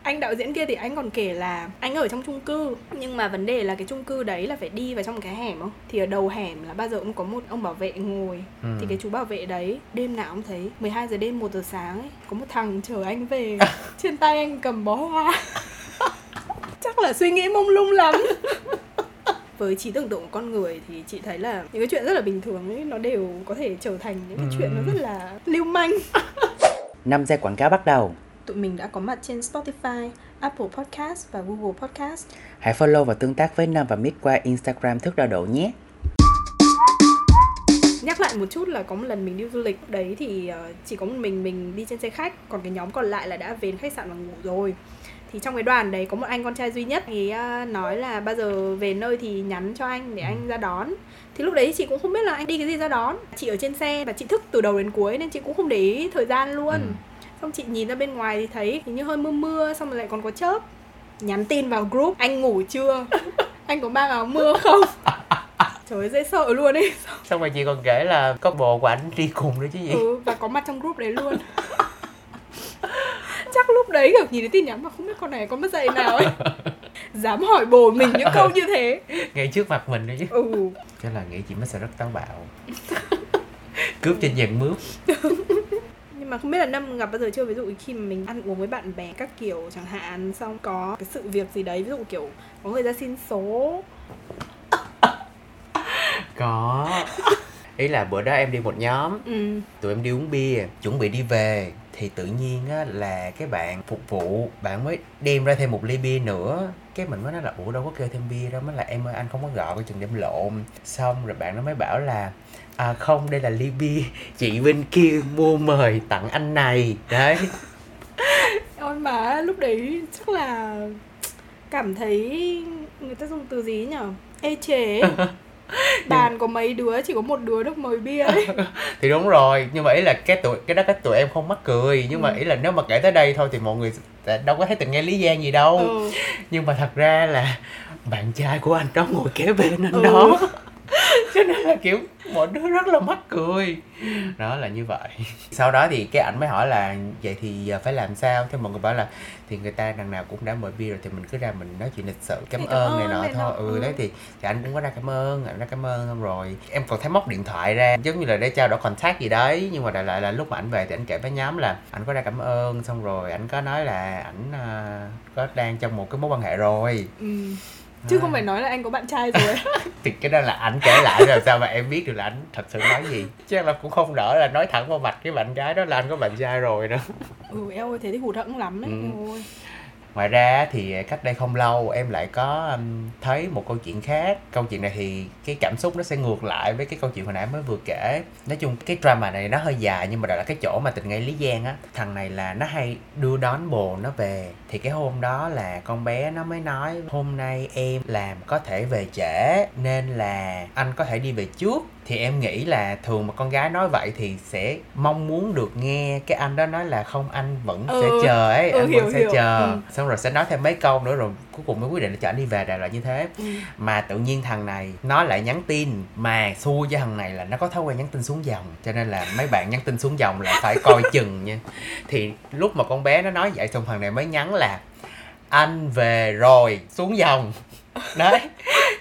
anh đạo diễn kia thì anh còn kể là anh ở trong chung cư. Nhưng mà vấn đề là cái chung cư đấy là phải đi vào trong cái hẻm không? Thì ở đầu hẻm là bao giờ cũng có một ông bảo vệ ngồi. Ừ. thì cái chú bảo vệ đấy đêm nào cũng thấy 12 giờ đêm 1 giờ sáng ấy có một thằng chờ anh về. Trên tay anh cầm bó hoa. Chắc là suy nghĩ mông lung lắm. Với trí tưởng tượng của con người thì chị thấy là những cái chuyện rất là bình thường ấy nó đều có thể trở thành những cái chuyện nó rất là lưu manh. 5 giây quảng cáo bắt đầu tụi mình đã có mặt trên Spotify, Apple Podcast và Google Podcast. Hãy follow và tương tác với Nam và Mít qua Instagram Thức Đo Độ nhé. Nhắc lại một chút là có một lần mình đi du lịch đấy thì ờ, chỉ có một mình mình đi trên xe khách, còn cái nhóm còn lại là đã về đến khách sạn và ngủ rồi. Thì trong cái đoàn đấy có một anh con trai duy nhất thì ờ, nói là bao giờ về nơi thì nhắn cho anh để anh ra đón. Thì lúc đấy chị cũng không biết là anh đi cái gì ra đón. Chị ở trên xe và chị thức từ đầu đến cuối nên chị cũng không để ý thời gian luôn. Ừ. Xong chị nhìn ra bên ngoài thì thấy hình như hơi mưa mưa xong rồi lại còn có chớp. Nhắn tin vào group anh ngủ chưa? anh có mang áo mưa không? Trời ơi dễ sợ luôn ấy Xong rồi chị còn kể là có bồ của anh đi cùng nữa chứ gì. ừ, và có mặt trong group đấy luôn chắc lúc đấy kiểu nhìn thấy tin nhắn mà không biết con này có mất dạy nào ấy dám hỏi bồ mình những câu như thế Ngay trước mặt mình nữa chứ. ừ Chắc là nghĩ chị mới sẽ rất táo bạo. Cướp trên vàng mướp. Nhưng mà không biết là năm gặp bao giờ chưa? Ví dụ khi mà mình ăn uống với bạn bè các kiểu chẳng hạn xong có cái sự việc gì đấy ví dụ kiểu có người ra xin số. Có. Ý là bữa đó em đi một nhóm, ừ. tụi em đi uống bia, chuẩn bị đi về thì tự nhiên á là cái bạn phục vụ bạn mới đem ra thêm một ly bia nữa. Cái mình mới nói là ủa đâu có kêu thêm bia đâu. Mới là em ơi anh không có gọi coi chừng đem lộn. Xong rồi bạn nó mới bảo là à không đây là bia chị bên kia mua mời tặng anh này đấy Ôi mà lúc đấy chắc là cảm thấy người ta dùng từ gì nhở ê chề ấy. bàn có mấy đứa chỉ có một đứa được mời bia ấy thì đúng rồi nhưng mà ý là cái tụi cái đó cái tụi em không mắc cười nhưng mà Ừ. ý là nếu mà kể tới đây thôi thì mọi người đâu có thấy tình nghe lý gian gì đâu ừ. nhưng mà thật ra là bạn trai của anh đó ngồi kế bên anh Ừ. đó cho nên là kiểu mọi đứa rất là mắc cười. Đó là như vậy. Sau đó thì cái ảnh mới hỏi là vậy thì giờ phải làm sao? Thì mọi người bảo là thì người ta đằng nào cũng đã mời bia rồi thì mình cứ ra mình nói chuyện lịch sự cảm, Thì ơn này nọ thôi. nọ, ừ ừ. đấy thì, thì anh cũng có ra cảm ơn anh ra cảm ơn xong rồi em còn thấy móc điện thoại ra giống như là để trao đổi contact gì đấy. Nhưng mà đại lại là lúc mà ảnh về thì anh kể với nhóm là ảnh có ra cảm ơn xong rồi ảnh có nói là ảnh à, có đang trong một cái mối quan hệ rồi. Ừ. chứ À. không phải nói là anh có bạn trai rồi thì cái đó là ảnh kể lại rồi sao mà em biết được là ảnh thật sự nói gì chứ là cũng không đỡ là nói thẳng vào mặt cái bạn gái đó là anh có bạn trai rồi đó ừ eo ơi thế thì hụt hẫng lắm đấy Ừ. Eo ơi ngoài ra thì cách đây không lâu em lại có um, thấy một câu chuyện khác. Câu chuyện này thì cái cảm xúc nó sẽ ngược lại với cái câu chuyện hồi nãy mới vừa kể. Nói chung cái drama này nó hơi dài nhưng mà đó là cái chỗ mà tình ngay lý giang á. Thằng này là nó hay đưa đón bồ nó về. Thì cái hôm đó là con bé nó mới nói hôm nay em làm có thể về trễ nên là anh có thể đi về trước thì em nghĩ là thường mà con gái nói vậy thì sẽ mong muốn được nghe cái anh đó nói là không anh vẫn Ừ. sẽ chờ ấy Ừ, anh hiểu, vẫn sẽ hiểu. chờ Ừ. xong rồi sẽ nói thêm mấy câu nữa rồi cuối cùng mới quyết định là chở anh đi về đại loại như thế Ừ. mà tự nhiên thằng này nó lại nhắn tin mà xui cho thằng này là nó có thói quen nhắn tin xuống dòng cho nên là mấy bạn nhắn tin xuống dòng là phải coi chừng nha thì lúc mà con bé nó nói vậy xong thằng này mới nhắn là anh về rồi xuống dòng đấy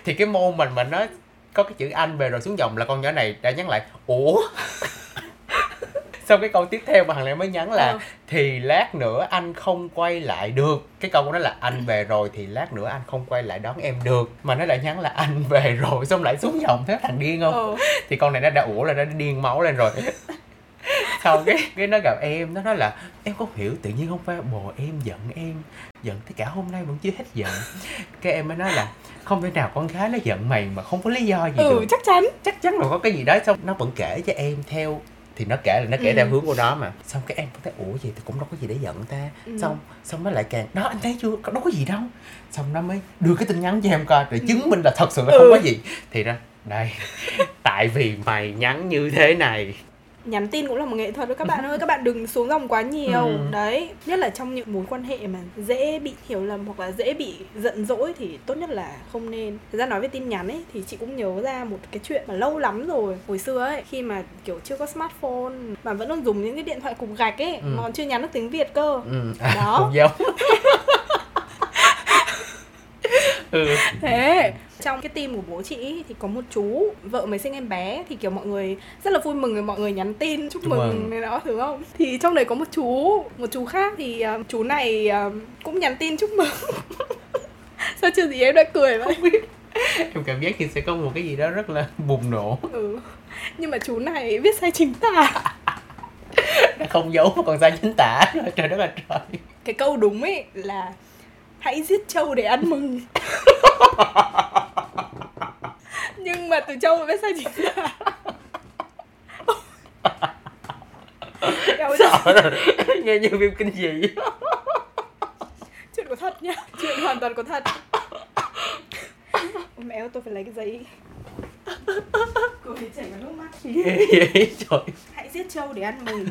thì cái môn mình mà nó có cái chữ anh về rồi xuống dòng là con nhỏ này đã nhắn lại ủa? Xong cái câu tiếp theo mà thằng này mới nhắn là Ờ. thì lát nữa anh không quay lại được. Cái câu của nó là anh về rồi thì lát nữa anh không quay lại đón em được. Mà nó lại nhắn là anh về rồi. Xong lại xuống dòng thế thằng điên không? Ờ. thì con này nó đã ủa là nó điên máu lên rồi xong cái cái nó gặp em nó nói là em không hiểu tự nhiên không phải bồ em giận em giận tới cả hôm nay vẫn chưa hết giận. Cái em mới nói là không thể nào con gái nó giận mày mà không có lý do gì ừ được. chắc chắn. Chắc chắn là có cái gì đó xong nó vẫn kể cho em theo thì nó kể là nó kể Ừ. theo hướng của nó mà. Xong cái em cũng thấy ủa gì thì cũng đâu có gì để giận ta. Ừ. xong xong nó lại càng đó anh thấy chưa? Đâu có gì đâu. Xong nó mới đưa cái tin nhắn cho em coi để chứng minh là thật sự là không Ừ. có gì. Thì ra đây tại vì mày nhắn như thế này nhắn tin cũng là một nghệ thuật đó các bạn ơi các bạn đừng xuống dòng quá nhiều Ừ. đấy nhất là trong những mối quan hệ mà dễ bị hiểu lầm hoặc là dễ bị giận dỗi thì tốt nhất là không nên thực ra nói về tin nhắn ấy thì chị cũng nhớ ra một cái chuyện mà lâu lắm rồi hồi xưa ấy khi mà kiểu chưa có smartphone mà vẫn còn dùng những cái điện thoại cục gạch ấy Ừ. mà còn chưa nhắn được tiếng việt cơ ừ. à, Đó. cũng giống ừ. thế trong cái team của bố chị ý, thì có một chú vợ mới sinh em bé thì kiểu mọi người rất là vui mừng mọi người nhắn tin chúc Chúc mừng này đó đúng không? Thì trong đấy có một chú một chú khác thì ờ, chú này ờ, cũng nhắn tin chúc mừng. Sao chưa gì em đã cười vậy? Em cảm giác như sẽ có một cái gì đó rất là bùng nổ. Ừ. nhưng mà chú này viết sai chính tả. Không giấu mà còn sai chính tả. Trời đất là trời. Cái câu đúng ấy là hãy giết trâu để ăn mừng nhưng mà từ trâu mà tả Eo ơi, sợ rồi. Nghe như phim kinh dị. Chuyện có thật nhá. Chuyện hoàn toàn có thật. Mẹ ơi tôi phải lấy cái giấy. Cười chảy vào nước mắt. Ghê vậy trời. Hãy giết trâu để ăn mừng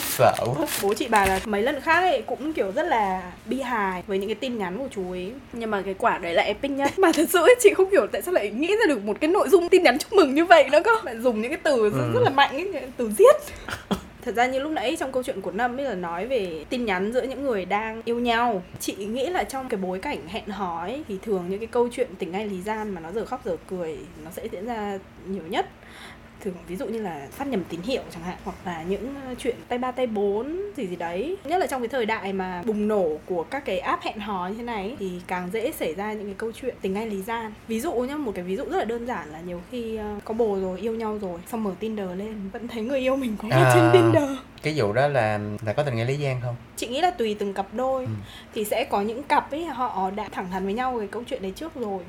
sợ quá. Bố chị bà là mấy lần khác ấy cũng kiểu rất là bi hài với những cái tin nhắn của chú ấy. Nhưng mà cái quả đấy là epic nhất. Mà thật sự ấy, chị không hiểu tại sao lại nghĩ ra được một cái nội dung tin nhắn chúc mừng như vậy nữa cơ. Lại dùng những cái từ rất, Ừ. rất là mạnh ấy từ giết. Thật ra như lúc nãy trong câu chuyện của Nâm ấy là nói về tin nhắn giữa những người đang yêu nhau. Chị nghĩ là trong cái bối cảnh hẹn hò ấy thì thường những cái câu chuyện tình anh lý gian mà nó giờ khóc giờ cười nó sẽ diễn ra nhiều nhất thường ví dụ như là phát nhầm tín hiệu chẳng hạn hoặc là những ờ, chuyện tay ba tay bốn gì gì đấy. Nhất là trong cái thời đại mà bùng nổ của các cái app hẹn hò như thế này thì càng dễ xảy ra những cái câu chuyện tình anh lý gian. Ví dụ nhá một cái ví dụ rất là đơn giản là nhiều khi ờ, có bồ rồi yêu nhau rồi xong mở tinder lên vẫn thấy người yêu mình có À. trên tinder cái vụ đó là là có tình nghĩa lý giang không? Chị nghĩ là tùy từng cặp đôi. Ừ. thì sẽ có những cặp ấy họ đã thẳng thắn với nhau cái câu chuyện đấy trước rồi.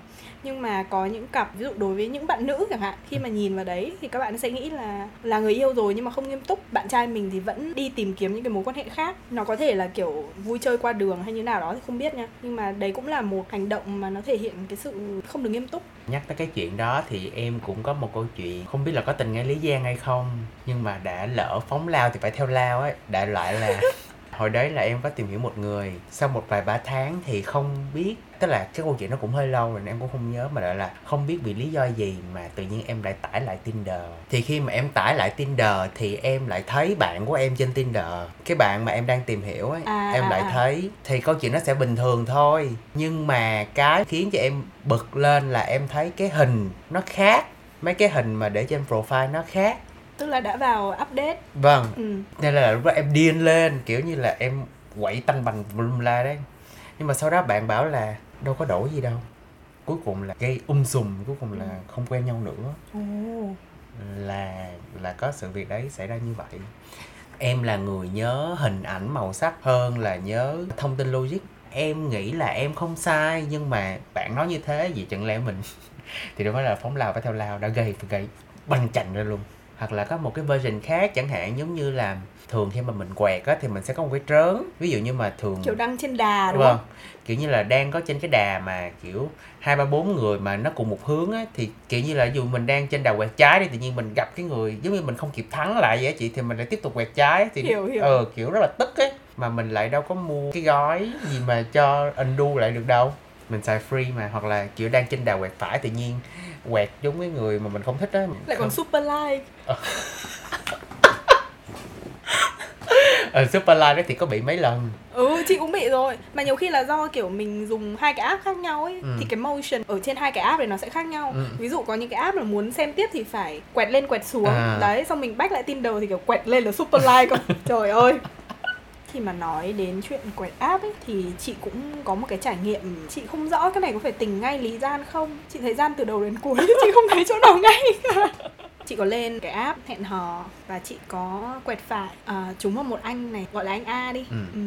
Nhưng mà có những cặp ví dụ đối với những bạn nữ chẳng hạn khi mà nhìn vào đấy thì các bạn sẽ nghĩ là là người yêu rồi nhưng mà không nghiêm túc. Bạn trai mình thì vẫn đi tìm kiếm những cái mối quan hệ khác. Nó có thể là kiểu vui chơi qua đường hay như nào đó thì không biết nha. Nhưng mà đấy cũng là một hành động mà nó thể hiện cái sự không được nghiêm túc. Nhắc tới cái chuyện đó thì em cũng có một câu chuyện. Không biết là có tình nghĩa lý giang hay không nhưng mà đã lỡ phóng lao thì phải theo lao ấy đại loại là hồi đấy là em có tìm hiểu một người sau một vài ba tháng thì không biết tức là cái câu chuyện nó cũng hơi lâu rồi nên em cũng không nhớ mà lại là không biết vì lý do gì mà tự nhiên em lại tải lại Tinder. Thì khi mà em tải lại Tinder thì em lại thấy bạn của em trên Tinder. Cái bạn mà em đang tìm hiểu ấy À, em à, lại à. thấy thì câu chuyện nó sẽ bình thường thôi. Nhưng mà cái khiến cho em bực lên là em thấy cái hình nó khác mấy cái hình mà để trên profile nó khác tức là đã vào update. Vâng. Ừ. nên là lúc đó em điên lên kiểu như là em quậy tanh bành lum la đấy. Nhưng mà sau đó bạn bảo là đâu có đổi gì đâu. Cuối cùng là gây um sùm cuối cùng là không quen nhau nữa. Ồ. là là có sự việc đấy xảy ra như vậy. Em là người nhớ hình ảnh màu sắc hơn là nhớ thông tin logic. Em nghĩ là em không sai nhưng mà bạn nói như thế vì chẳng lẽ mình thì đâu phải là phóng lao phải theo lao đã gây gây banh chành ra luôn hoặc là có một cái version khác chẳng hạn giống như là thường khi mà mình quẹt á thì mình sẽ có một cái trớn. Ví dụ như mà thường kiểu đăng trên đà đúng vâng không? kiểu như là đang có trên cái đà mà kiểu hai ba bốn người mà nó cùng một hướng á thì kiểu như là dù mình đang trên đà quẹt trái đi tự nhiên mình gặp cái người giống như mình không kịp thắng lại vậy chị thì mình lại tiếp tục quẹt trái thì Hiểu, hiểu. ờ kiểu rất là tức ấy mà mình lại đâu có mua cái gói gì mà cho undo lại được đâu mình xài free mà hoặc là kiểu đang trên đà quẹt phải tự nhiên quẹt giống cái người mà mình không thích á. Lại còn Không- super like. Ờ. Super live đó thì có bị mấy lần? Ừ chị cũng bị rồi. Mà nhiều khi là do kiểu mình dùng hai cái app khác nhau ấy Ừ. thì cái motion ở trên hai cái app này nó sẽ khác nhau. Ừ. ví dụ có những cái app là muốn xem tiếp thì phải quẹt lên quẹt xuống. À. đấy xong mình back lại Tinder thì kiểu quẹt lên là super like cơ. Trời ơi khi mà nói đến chuyện quẹt app ấy thì chị cũng có một cái trải nghiệm chị không rõ cái này có phải tình ngay lý gian không chị thấy gian từ đầu đến cuối chị không thấy chỗ nào ngay cả chị có lên cái app hẹn hò và chị có quẹt phải à, trúng vào một anh này gọi là anh A đi Ừ. Ừ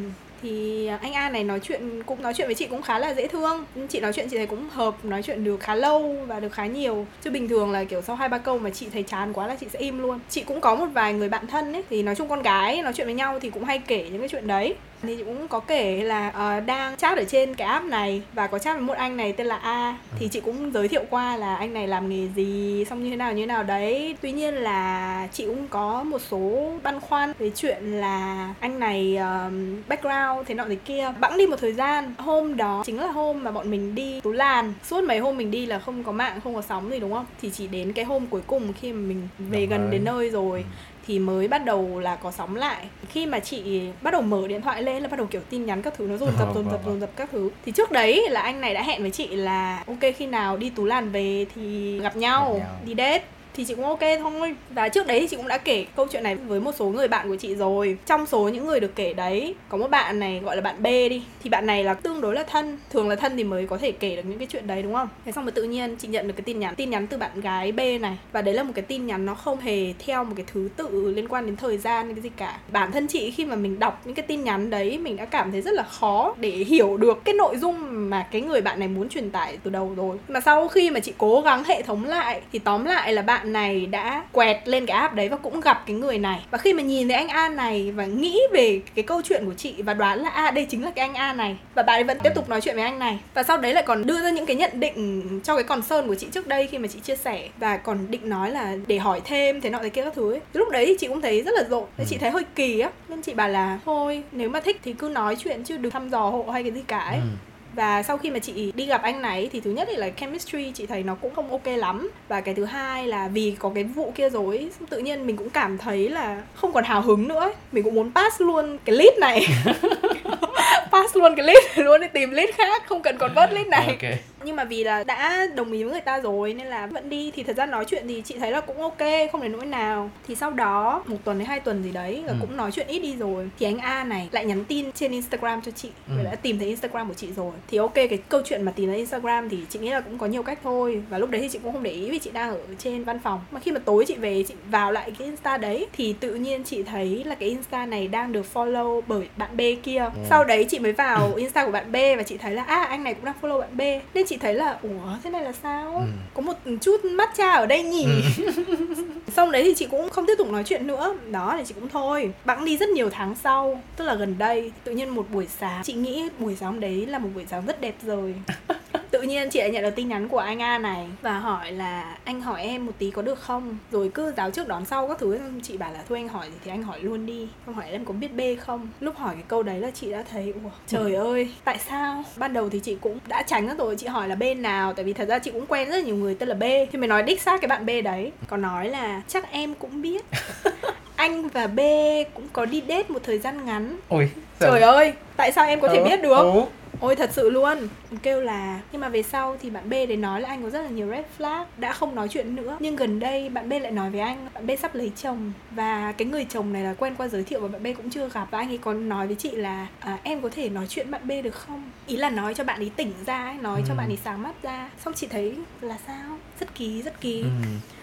thì à, anh A này nói chuyện cũng, nói chuyện với chị cũng khá là dễ thương. Chị nói chuyện, chị thấy cũng hợp, nói chuyện được khá lâu và được khá nhiều. Chứ bình thường là kiểu sau hai ba câu mà chị thấy chán quá là chị sẽ im luôn. Chị cũng có một vài người bạn thân ấy, thì nói chung con gái nói chuyện với nhau thì cũng hay kể những cái chuyện đấy thì cũng có kể là ờ, đang chat ở trên cái app này và có chat với một anh này tên là A. Thì chị cũng giới thiệu qua là anh này làm nghề gì xong như thế nào như thế nào đấy. Tuy nhiên là chị cũng có một số băn khoăn về chuyện là anh này um, background thế nọ thế kia. Bẵng đi một thời gian hôm đó chính là hôm mà bọn mình đi tú làn suốt mấy hôm mình đi là không có mạng không có sóng gì đúng không? Thì chỉ đến cái hôm cuối cùng khi mà mình về Đồng gần ý. đến nơi rồi. Ừ. thì mới bắt đầu là có sóng lại. Khi mà chị bắt đầu mở điện thoại lên là bắt đầu kiểu tin nhắn các thứ nó dồn dập dồn dập dồn dập các thứ. Thì trước đấy là anh này đã hẹn với chị là ok khi nào đi tú làn về thì gặp nhau, Gặp nhau. đi date thì chị cũng ok thôi. Và trước đấy thì chị cũng đã kể câu chuyện này với một số người bạn của chị rồi. Trong số những người được kể đấy, có một bạn này gọi là bạn B đi. Thì bạn này là tương đối là thân. Thường là thân thì mới có thể kể được những cái chuyện đấy, đúng không? Thế xong rồi tự nhiên chị nhận được cái tin nhắn tin nhắn từ bạn gái B này. Và đấy là một cái tin nhắn nó không hề theo một cái thứ tự liên quan đến thời gian hay cái gì cả. Bản thân chị khi mà mình đọc những cái tin nhắn đấy, mình đã cảm thấy rất là khó để hiểu được cái nội dung mà cái người bạn này muốn truyền tải từ đầu rồi. Mà sau khi mà chị cố gắng hệ thống lại, thì tóm lại là bạn này đã quẹt lên cái app đấy và cũng gặp cái người này. Và khi mà nhìn thấy anh A này và nghĩ về cái câu chuyện của chị và đoán là a đây chính là cái anh A này. Và bạn ấy vẫn tiếp tục nói chuyện với anh này. Và sau đấy lại còn đưa ra những cái nhận định cho cái concern của chị trước đây khi mà chị chia sẻ và còn định nói là để hỏi thêm thế nọ thế kia các thứ ấy. lúc đấy thì chị cũng thấy rất là rộn. Thế chị thấy hơi kỳ á. Nên chị bảo là thôi nếu mà thích thì cứ nói chuyện chứ đừng thăm dò hộ hay cái gì cả ấy. Ừ và sau khi mà chị đi gặp anh này thì thứ nhất là chemistry chị thấy nó cũng không ok lắm. Và cái thứ hai là vì có cái vụ kia rồi tự nhiên mình cũng cảm thấy là không còn hào hứng nữa mình cũng muốn pass luôn cái lead này. pass luôn cái này luôn để tìm lead khác không cần còn vớt lead này. Ok. Nhưng mà vì là đã đồng ý với người ta rồi nên là vẫn đi. Thì thật ra nói chuyện thì chị thấy là cũng ok không đến nỗi nào. Thì sau đó một tuần đến hai tuần gì đấy là Ừ. cũng nói chuyện ít đi rồi. Thì anh A này lại nhắn tin trên Instagram cho chị Ừ. đã tìm thấy Instagram của chị rồi. Thì ok cái câu chuyện mà tìm thấy Instagram thì chị nghĩ là cũng có nhiều cách thôi. Và lúc đấy thì chị cũng không để ý vì chị đang ở trên văn phòng. Mà khi mà tối chị về chị vào lại cái Insta đấy thì tự nhiên chị thấy là cái Insta này đang được follow bởi bạn B kia. Ừ. sau đấy chị mới vào Insta của bạn B và chị thấy là à anh này cũng đang follow bạn B. Nên chị thấy là ủa thế này là sao? Ừ. có một chút matcha ở đây nhỉ? Xong đấy thì chị cũng không tiếp tục nói chuyện nữa. Đó thì chị cũng thôi. Bẵng đi rất nhiều tháng sau tức là gần đây tự nhiên một buổi sáng chị nghĩ buổi sáng đấy là một buổi sáng rất đẹp rồi tự nhiên chị lại nhận được tin nhắn của anh A này và hỏi là anh hỏi em một tí có được không? Rồi cứ giáo trước đón sau các thứ chị bảo là thôi anh hỏi gì thì anh hỏi luôn đi. Không hỏi em có biết B không? Lúc hỏi cái câu đấy là chị đã thấy ủa trời ơi tại sao? Ban đầu thì chị cũng đã tránh rồi chị hỏi là bên nào? Tại vì thật ra chị cũng quen rất nhiều người tên là B. Thì mới nói đích xác cái bạn B đấy. Còn nói là chắc em cũng biết. Anh và B cũng có đi date một thời gian ngắn. Ôi trời ơi tại sao em có thể Ừ, biết được? ừ. Ôi thật sự luôn. Kêu là Nhưng mà về sau thì bạn B để nói là anh có rất là nhiều red flag Đã không nói chuyện nữa. Nhưng gần đây bạn B lại nói với anh Bạn B sắp lấy chồng. Và cái người chồng này là quen qua giới thiệu Và bạn B cũng chưa gặp. Và anh ấy còn nói với chị là à, Em có thể nói chuyện bạn B được không? Ý là nói cho bạn ấy tỉnh ra ấy, Nói cho Ừ. bạn ấy sáng mắt ra. Xong chị thấy là sao Rất kỳ rất kỳ Ừ.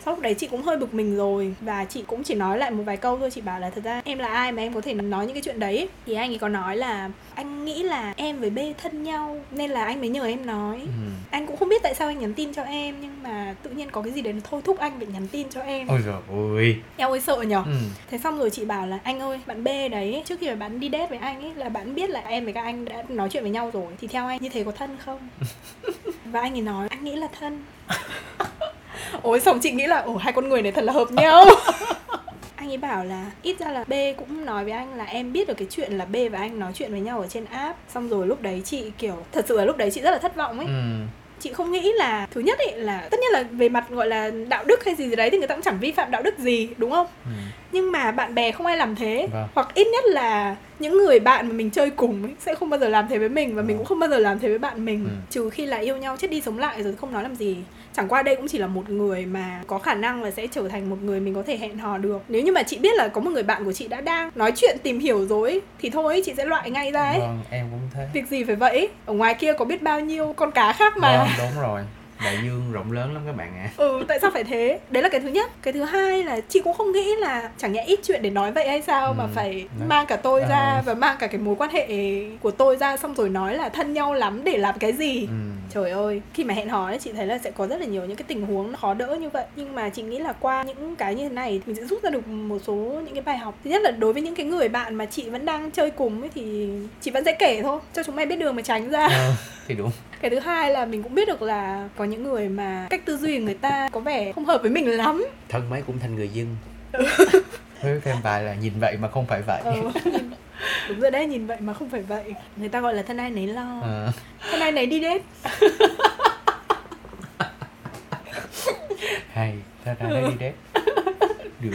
sau lúc đấy chị cũng hơi bực mình rồi và chị cũng chỉ nói lại một vài câu thôi. Chị bảo là thật ra em là ai mà em có thể nói những cái chuyện đấy? Thì anh ấy có nói là anh nghĩ là em với B thân nhau nên là anh mới nhờ em nói. Ừ. anh cũng không biết tại sao anh nhắn tin cho em nhưng mà tự nhiên có cái gì đấy nó thôi thúc anh phải nhắn tin cho em. Ôi rồi ôi em ơi sợ nhở? Ừ. thế xong rồi chị bảo là anh ơi bạn B đấy trước khi mà bạn đi date với anh ấy là bạn biết là em với các anh đã nói chuyện với nhau rồi thì theo anh như thế có thân không và anh ấy nói anh nghĩ là thân. Ôi xong chị nghĩ là ồ hai con người này thật là hợp nhau. Anh ấy bảo là ít ra là B cũng nói với anh là em biết được cái chuyện là B và anh nói chuyện với nhau ở trên app. Xong rồi lúc đấy chị kiểu thật sự là lúc đấy chị rất là thất vọng ấy. Ừ. chị không nghĩ là thứ nhất ấy là tất nhiên là về mặt gọi là đạo đức hay gì gì đấy thì người ta cũng chẳng vi phạm đạo đức gì đúng không? Ừ. nhưng mà bạn bè không ai làm thế. Vâng. hoặc ít nhất là những người bạn mà mình chơi cùng ấy, sẽ không bao giờ làm thế với mình và mình Vâng. cũng không bao giờ làm thế với bạn mình. Ừ. trừ khi là yêu nhau chết đi sống lại rồi không nói làm gì. Chẳng qua đây cũng chỉ là một người mà có khả năng là sẽ trở thành một người mình có thể hẹn hò được. Nếu như mà chị biết là có một người bạn của chị đã đang nói chuyện tìm hiểu rồi ấy, thì thôi chị sẽ loại ngay ra ấy. Vâng em cũng thế. Việc gì phải vậy? Ở ngoài kia có biết bao nhiêu con cá khác mà. Vâng đúng rồi đại dương rộng lớn lắm các bạn ạ. Ừ tại sao phải thế? Đấy là cái thứ nhất. Cái thứ hai là chị cũng không nghĩ là chẳng nhẽ ít chuyện để nói vậy hay sao mà Ừ, phải đấy. mang cả tôi ra Ờ. và mang cả cái mối quan hệ của tôi ra xong rồi nói là thân nhau lắm để làm cái gì? Ừ. Trời ơi, khi mà hẹn hò ấy chị thấy là sẽ có rất là nhiều những cái tình huống nó khó đỡ như vậy. Nhưng mà chị nghĩ là qua những cái như thế này mình sẽ rút ra được một số những cái bài học. Thứ nhất là đối với những cái người bạn mà chị vẫn đang chơi cùng ấy thì chị vẫn sẽ kể thôi Cho chúng mày biết đường mà tránh ra. Ờ, thì đúng cái thứ hai là mình cũng biết được là có những người mà cách tư duy của người ta có vẻ không hợp với mình lắm. Thân mấy cũng thành người dân. Với thêm bài là nhìn vậy mà không phải vậy. Nhìn- đúng rồi đấy nhìn vậy mà không phải vậy. Người ta gọi là thân ai nấy lo. Ờ, thân ai nấy đi đết hay thật ra đây đi đấy. Được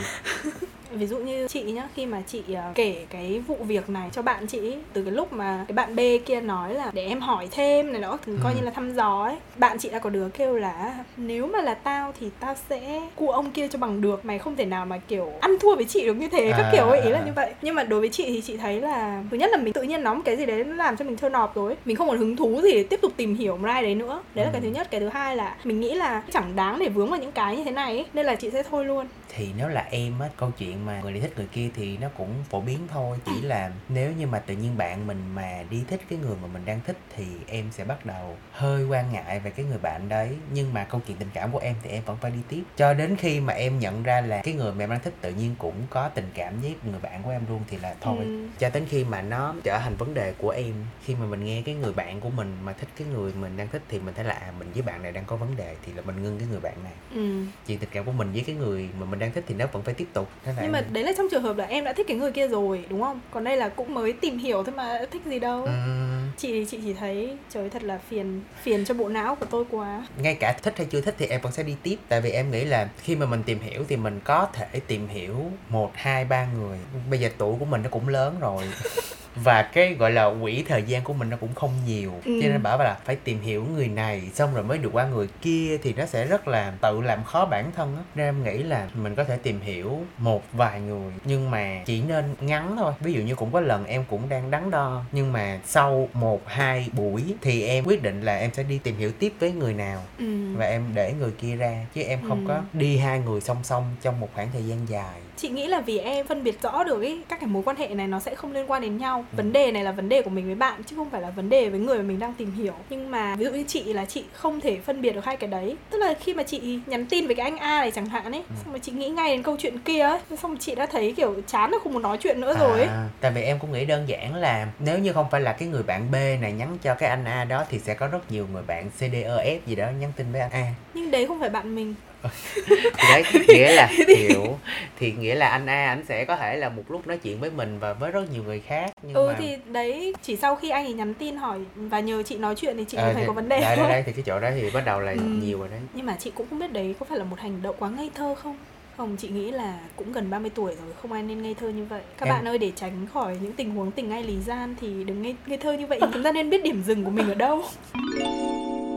ví dụ như chị nhá khi mà chị ờ, kể cái vụ việc này cho bạn chị từ cái lúc mà cái bạn B kia nói là để em hỏi thêm này đó thì coi Ừ. như là thăm dò ấy bạn chị đã có đứa kêu là nếu mà là tao thì tao sẽ cua ông kia cho bằng được mày không thể nào mà kiểu ăn thua với chị được như thế các À, kiểu ấy ý là à. như vậy nhưng mà đối với chị thì chị thấy là thứ nhất là mình tự nhiên nó một cái gì đấy nó làm cho mình thơ nọp rồi mình không còn hứng thú gì để tiếp tục tìm hiểu một ai đấy nữa đấy là cái Ừ. thứ nhất cái thứ hai là mình nghĩ là chẳng đáng để vướng vào những cái như thế này ấy. nên là chị sẽ thôi luôn thì nếu là em á câu chuyện mà người này thích người kia thì nó cũng phổ biến thôi. Chỉ là nếu như mà tự nhiên bạn mình mà đi thích cái người mà mình đang thích thì em sẽ bắt đầu hơi quan ngại về cái người bạn đấy. Nhưng mà câu chuyện tình cảm của em thì em vẫn phải đi tiếp. Cho đến khi mà em nhận ra là cái người mà em đang thích tự nhiên cũng có tình cảm với người bạn của em luôn thì là thôi. Ừ. cho đến khi mà nó trở thành vấn đề của em khi mà mình nghe cái người bạn của mình mà thích cái người mình đang thích thì mình thấy là à, mình với bạn này đang có vấn đề thì là mình ngưng cái người bạn này. Ừ. chuyện tình cảm của mình với cái người mà mình đang thích thì nó vẫn phải tiếp tục. Nên là em- mà đấy là trong trường hợp là em đã thích cái người kia rồi đúng không? Còn đây là cũng mới tìm hiểu thôi mà thích gì đâu. Ừm, chị chị chỉ thấy trời thật là phiền phiền cho bộ não của tôi quá. Ngay cả thích hay chưa thích thì em vẫn sẽ đi tiếp. Tại vì em nghĩ là khi mà mình tìm hiểu thì mình có thể tìm hiểu một hai ba người. Bây giờ tuổi của mình nó cũng lớn rồi và cái gọi là quỹ thời gian của mình nó cũng không nhiều Ừ. cho nên bảo là phải tìm hiểu người này xong rồi mới được qua người kia thì nó sẽ rất là tự làm khó bản thân á nên em nghĩ là mình có thể tìm hiểu một vài người nhưng mà chỉ nên ngắn thôi ví dụ như cũng có lần em cũng đang đắn đo nhưng mà sau một hai buổi thì em quyết định là em sẽ đi tìm hiểu tiếp với người nào ừ. và em để người kia ra chứ em không Ừ. có đi hai người song song trong một khoảng thời gian dài chị nghĩ là vì em phân biệt rõ được ấy các cái mối quan hệ này nó sẽ không liên quan đến nhau. Nhau vấn đề này là vấn đề của mình với bạn chứ không phải là vấn đề với người mà mình đang tìm hiểu. Nhưng mà ví dụ như chị là chị không thể phân biệt được hai cái đấy. Tức là khi mà chị nhắn tin với cái anh A này chẳng hạn ấy Ừ. xong rồi chị nghĩ ngay đến câu chuyện kia ấy xong chị đã thấy kiểu chán rồi không muốn nói chuyện nữa rồi ấy. À, tại vì em cũng nghĩ đơn giản là nếu như không phải là cái người bạn B này nhắn cho cái anh A đó thì sẽ có rất nhiều người bạn C, D, E, F gì đó nhắn tin với anh A. Nhưng đấy không phải bạn mình thì đấy nghĩa là hiểu thì nghĩa là anh A anh sẽ có thể là một lúc nói chuyện với mình và với rất nhiều người khác nhưng ừ mà thì đấy chỉ sau khi anh ấy nhắn tin hỏi và nhờ chị nói chuyện thì chị Ờ, mới thấy thì- có vấn đề thôi. đây, đây thì cái chỗ đó thì bắt đầu là Ừ. nhiều rồi đấy. Nhưng mà chị cũng không biết đấy có phải là một hành động quá ngây thơ không? Không chị nghĩ là cũng gần 30 tuổi rồi không ai nên ngây thơ như vậy. Các Em- bạn ơi để tránh khỏi những tình huống tình ai lý gian thì đừng ngây, ngây thơ như vậy. Chúng ta nên biết điểm dừng của mình ở đâu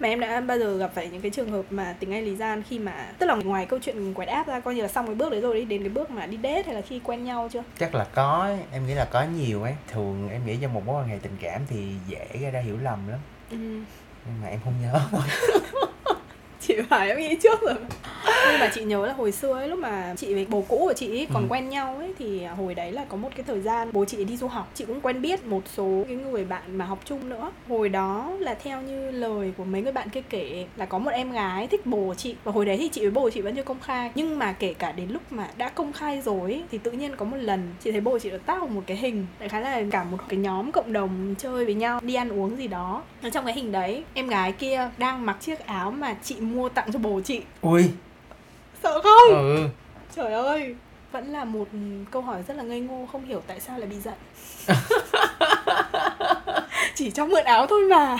mà em đã bao giờ gặp phải những cái trường hợp mà tình ai lý gian khi mà tức là ngoài câu chuyện quẹt áp ra coi như là xong cái bước đấy rồi đi đến cái bước mà đi date hay là khi quen nhau chưa chắc là có ấy. em nghĩ là có nhiều ấy thường em nghĩ trong một mối quan hệ tình cảm thì dễ gây ra hiểu lầm lắm ừ. nhưng mà em không nhớ chị phải em nghĩ trước rồi. Nhưng mà chị nhớ là hồi xưa ấy lúc mà chị với bố cũ của chị ấy còn Ừ. quen nhau ấy thì hồi đấy là có một cái thời gian bố chị đi du học. Chị cũng quen biết một số cái người bạn mà học chung nữa. Hồi đó là theo như lời của mấy người bạn kia kể là có một em gái thích bố chị. Và hồi đấy thì chị với bố chị vẫn chưa công khai. Nhưng mà kể cả đến lúc mà đã công khai rồi ấy, thì tự nhiên có một lần chị thấy bố chị được tác một cái hình. Đại khái là cả một cái nhóm cộng đồng chơi với nhau đi ăn uống gì đó. Ở trong cái hình đấy em gái kia đang mặc chiếc áo mà chị mua tặng cho bố chị. Ui. Sợ không? Ừ. Trời ơi vẫn là một câu hỏi rất là ngây ngô không hiểu tại sao lại bị giận. Chỉ cho mượn áo thôi mà.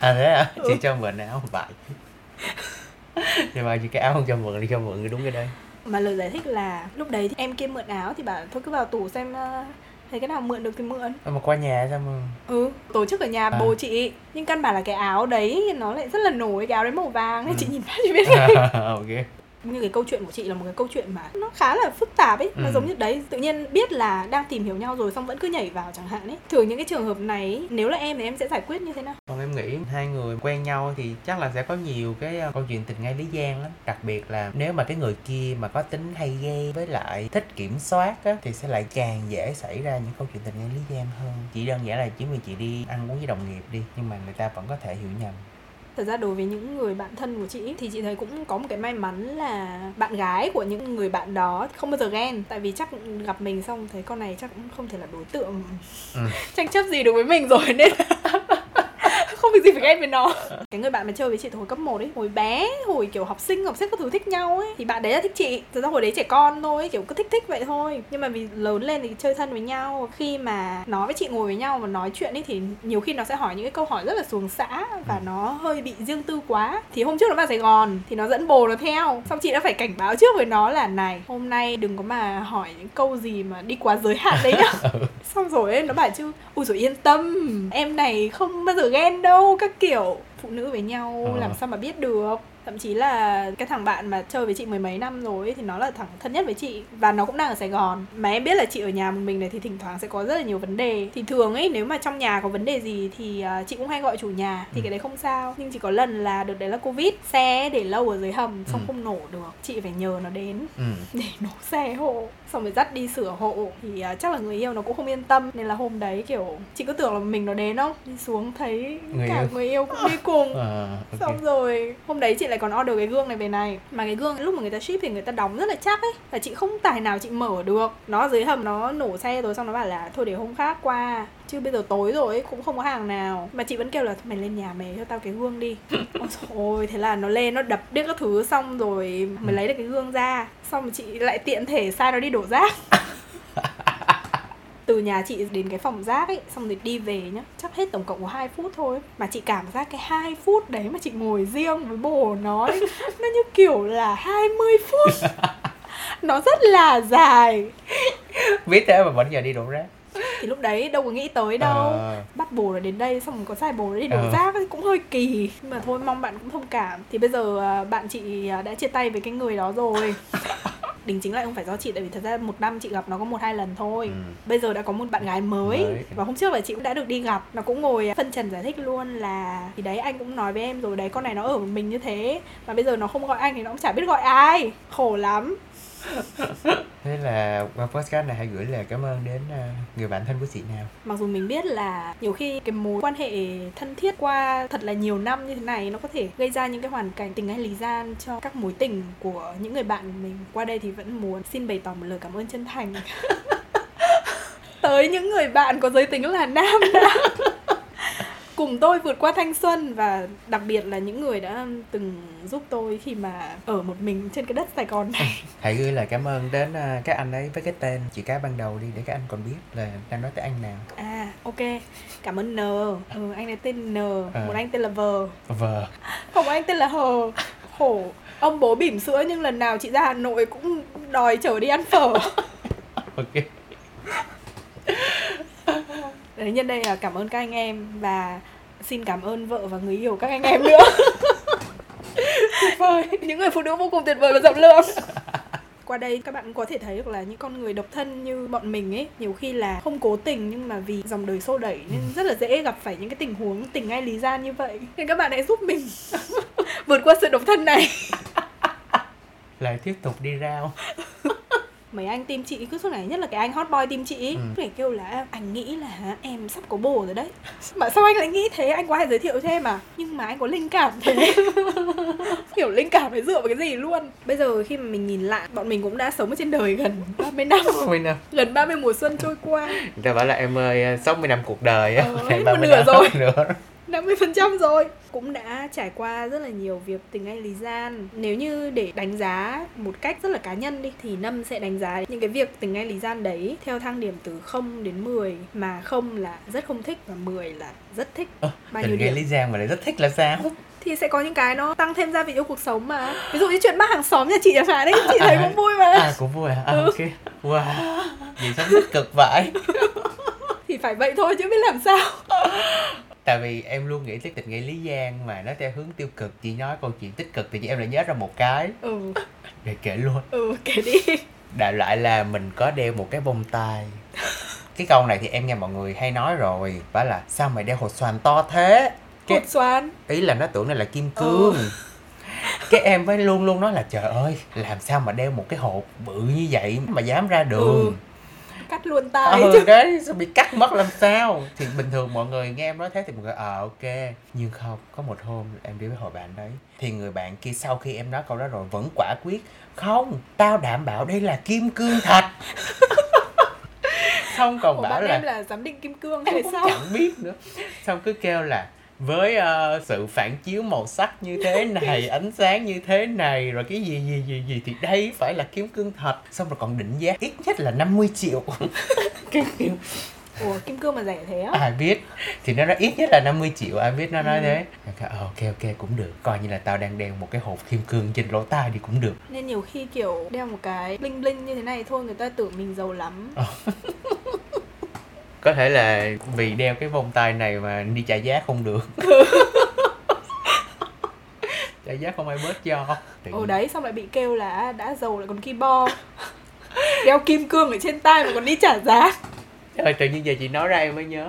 À thế à? Ừ. chị cho mượn áo vậy. Nhưng mà chị cái áo không cho mượn đi cho mượn thì đúng cái đây mà lời giải thích là lúc đấy thì em kia mượn áo thì bảo thôi cứ vào tủ xem ờ, thấy cái nào mượn được thì mượn mà qua nhà sao mà ừ tổ chức ở nhà À. bố chị nhưng căn bản là cái áo đấy nó lại rất là nổi cái áo đấy màu vàng nên Ừ. chị nhìn phát chị biết ok như cái câu chuyện của chị là một cái câu chuyện mà nó khá là phức tạp ấy nó Ừ. giống như đấy tự nhiên biết là đang tìm hiểu nhau rồi xong vẫn cứ nhảy vào chẳng hạn ấy. Thường những cái trường hợp này nếu là em thì em sẽ giải quyết như thế nào? Còn em nghĩ hai người quen nhau thì chắc là sẽ có nhiều cái ờ, câu chuyện tình ngay lý gian lắm. Đặc biệt là nếu mà cái người kia mà có tính hay gay với lại thích kiểm soát á thì sẽ lại càng dễ xảy ra những câu chuyện tình ngay lý gian hơn. Chỉ đơn giản là chỉ vì chị đi ăn uống với đồng nghiệp đi nhưng mà người ta vẫn có thể hiểu nhầm Thật ra đối với những người bạn thân của chị thì chị thấy cũng có một cái may mắn là bạn gái của những người bạn đó không bao giờ ghen tại vì chắc gặp mình xong thấy con này chắc cũng không thể là đối tượng Ừ. tranh chấp gì được với mình rồi nên không việc gì phải ghen với nó. Cái người bạn mà chơi với chị từ hồi cấp 1 ấy hồi bé hồi kiểu học sinh học sinh các thứ thích nhau ấy thì bạn đấy là thích chị. Thật ra hồi đấy trẻ con thôi kiểu cứ thích thích vậy thôi. Nhưng mà vì lớn lên thì chơi thân với nhau khi mà nó với chị ngồi với nhau và nói chuyện ấy thì nhiều khi nó sẽ hỏi những cái câu hỏi rất là xuồng xã và nó hơi bị riêng tư quá. Thì hôm trước nó vào Sài Gòn thì nó dẫn bồ nó theo. Xong chị đã phải cảnh báo trước với nó là này hôm nay đừng có mà hỏi những câu gì mà đi quá giới hạn đấy nhá xong rồi ấy, nó bảo chứ ui rồi yên tâm em này không bao giờ ghen đâu các kiểu phụ nữ với nhau Ờ. làm sao mà biết được thậm chí là cái thằng bạn mà chơi với chị mười mấy năm rồi ấy, thì nó là thằng thân nhất với chị và nó cũng đang ở Sài Gòn mà em biết là chị ở nhà một mình này thì thỉnh thoảng sẽ có rất là nhiều vấn đề thì thường ấy nếu mà trong nhà có vấn đề gì thì à, chị cũng hay gọi chủ nhà thì Ừ. cái đấy không sao nhưng chỉ có lần là đợt đấy là covid xe để lâu ở dưới hầm xong Ừ. không nổ được chị phải nhờ nó đến ừ. để nổ xe hộ xong rồi dắt đi sửa hộ thì à, chắc là người yêu nó cũng không yên tâm nên là hôm đấy kiểu chị cứ tưởng là mình nó đến không đi xuống thấy Người cả yêu. người yêu cũng đi cùng Ờ, ok. xong rồi hôm đấy chị lại còn order cái gương này về này. Mà cái gương lúc mà người ta ship thì người ta đóng rất là chắc ấy. Và chị không tài nào chị mở được. Nó dưới hầm nó nổ xe rồi xong nó bảo là thôi để hôm khác qua. Chứ bây giờ tối rồi ấy, cũng không có hàng nào. Mà chị vẫn kêu là mày lên nhà mày cho tao cái gương đi. Ôi ôi thế là nó lên nó đập điếc các thứ xong rồi mới lấy được cái gương ra. Xong rồi chị lại tiện thể sai nó đi đổ rác từ nhà chị đến cái phòng rác ấy xong rồi đi về nhá chắc hết tổng cộng có 2 phút thôi. Mà chị cảm giác cái 2 phút đấy mà chị ngồi riêng với bồ nó ấy, nó như kiểu là 20 phút. Nó rất là dài. Biết thế mà vẫn giờ đi đổ rác. Thì lúc đấy đâu có nghĩ tới đâu. Ờ, bắt bồ nó đến đây xong rồi có sai bồ đi đổ Ờ. rác ấy, cũng hơi kỳ. Nhưng mà thôi mong bạn cũng thông cảm. Thì bây giờ à, bạn chị à, đã chia tay với cái người đó rồi đính chính lại không phải do chị tại vì thật ra một năm chị gặp nó có một hai lần thôi. Ừ. bây giờ đã có một bạn gái mới, Mới. và hôm trước là chị cũng đã được đi gặp. Nó cũng ngồi phân trần giải thích luôn là thì đấy anh cũng nói với em rồi đấy con này nó ở một mình như thế. Mà bây giờ nó không gọi anh thì nó cũng chả biết gọi ai. Khổ lắm thế là qua podcast này hãy gửi lời cảm ơn đến ờ, người bạn thân của chị nào? Mặc dù mình biết là nhiều khi cái mối quan hệ thân thiết qua thật là nhiều năm như thế này nó có thể gây ra những cái hoàn cảnh tình hay lý gian cho các mối tình của những người bạn mình. Qua đây thì vẫn muốn xin bày tỏ một lời cảm ơn chân thành tới những người bạn có giới tính là nam đã cùng tôi vượt qua thanh xuân và đặc biệt là những người đã từng giúp tôi khi mà ở một mình trên cái đất Sài Gòn này. Hãy gửi lời cảm ơn đến ờ, các anh ấy với cái tên chỉ cá ban đầu đi để các anh còn biết là đang nói tới anh nào. À ok, cảm ơn N. Ừ, anh ấy tên N, À. một anh tên là Vờ, Vờ. không anh tên là Hờ. Khổ, ông bố bỉm sữa nhưng lần nào chị ra Hà Nội cũng đòi chở đi ăn phở. Ok. Đấy, nhân đây là cảm ơn các anh em và xin cảm ơn vợ và người yêu các anh em nữa. tuyệt vời, những người phụ nữ vô cùng tuyệt vời và rộng lượng. Qua đây các bạn có thể thấy được là những con người độc thân như bọn mình ấy nhiều khi là không cố tình nhưng mà vì dòng đời xô đẩy nên rất là dễ gặp phải những cái tình huống tình ai lý gian như vậy. Nên các bạn hãy giúp mình vượt qua sự độc thân này. Lại tiếp tục đi rao mấy anh team chị cứ suốt ngày nhất là cái anh hot boy team chị ấy Ừ. cứ phải kêu là anh nghĩ là em sắp có bồ rồi đấy mà sao anh lại nghĩ thế anh có ai giới thiệu cho em à nhưng mà anh có linh cảm thế kiểu linh cảm phải dựa vào cái gì luôn bây giờ khi mà mình nhìn lại bọn mình cũng đã sống ở trên đời gần 30 năm Ôi nào. gần 30 mùa xuân trôi qua Người ta bảo là em ơi 60 năm cuộc đời. Ờ, hết 30 một nửa năm rồi. nữa. 50% rồi cũng đã trải qua rất là nhiều việc tình hay lý gian nếu như để đánh giá một cách rất là cá nhân đi thì Nâm sẽ đánh giá những cái việc tình hay lý gian đấy theo thang điểm từ 0 đến 10 mà không là rất không thích và 10 là rất thích Ơ, bao nhiêu điểm Lý Giang mà lại rất thích là sao? thì sẽ có những cái nó tăng thêm gia vị cho cuộc sống mà ví dụ như chuyện bác hàng xóm nhà chị chẳng hạn đấy chị thấy cũng vui mà À cũng vui à? à Ừ. ok. Wow. Vậy sống tích cực vậy. thì phải vậy thôi chứ biết làm sao Tại vì em luôn nghĩ tới tình nghĩa Lý Giang mà nó theo hướng tiêu cực Chị nói câu chuyện tích cực thì em lại nhớ ra một cái. Ừ. Để kể luôn. Ừ kể đi. Đại loại là mình có đeo một cái bông tai. Cái câu này thì em nghe mọi người hay nói rồi Bảo là sao mày đeo hột xoàn to thế? Cái, hột xoan Ý là nó tưởng này là kim cương. Cái em mới luôn luôn nói là trời ơi Làm sao mà đeo một cái hột bự như vậy mà dám ra đường? Ừ. cắt luôn tay. Ừ đấy sao bị cắt mất làm sao? Thì bình thường mọi người nghe em nói thế thì mọi người ờ ok. Nhưng không có một hôm em đi với hội bạn đấy thì người bạn kia sau khi em nói câu đó rồi vẫn quả quyết không tao đảm bảo đây là kim cương thật. Xong còn Ủa, bảo bạn là em là giám định kim cương hay sao? chẳng biết nữa. Xong cứ kêu là với ờ, sự phản chiếu màu sắc như thế này ánh sáng như thế này rồi cái gì gì gì gì thì đây phải là kim cương thật. Xong rồi còn định giá ít nhất là 50 triệu. Cái kiểu ủa kim cương mà rẻ thế á? Ai biết thì nó nói ít nhất là 50 triệu ai biết nó nói Ừ. thế. Kêu, ờ, ok ok cũng được. Coi như là tao đang đeo một cái hộp kim cương trên lỗ tai thì cũng được. Nên nhiều khi kiểu đeo một cái bling bling như thế này thôi người ta tưởng mình giàu lắm có thể là vì đeo cái vòng tay này mà đi trả giá không được. Trả giá không ai bớt cho. Ồ đấy xong lại bị kêu là đã giàu lại còn ki bo đeo kim cương ở trên tay mà còn đi trả giá. Trời, tự nhiên giờ chị nói ra em mới nhớ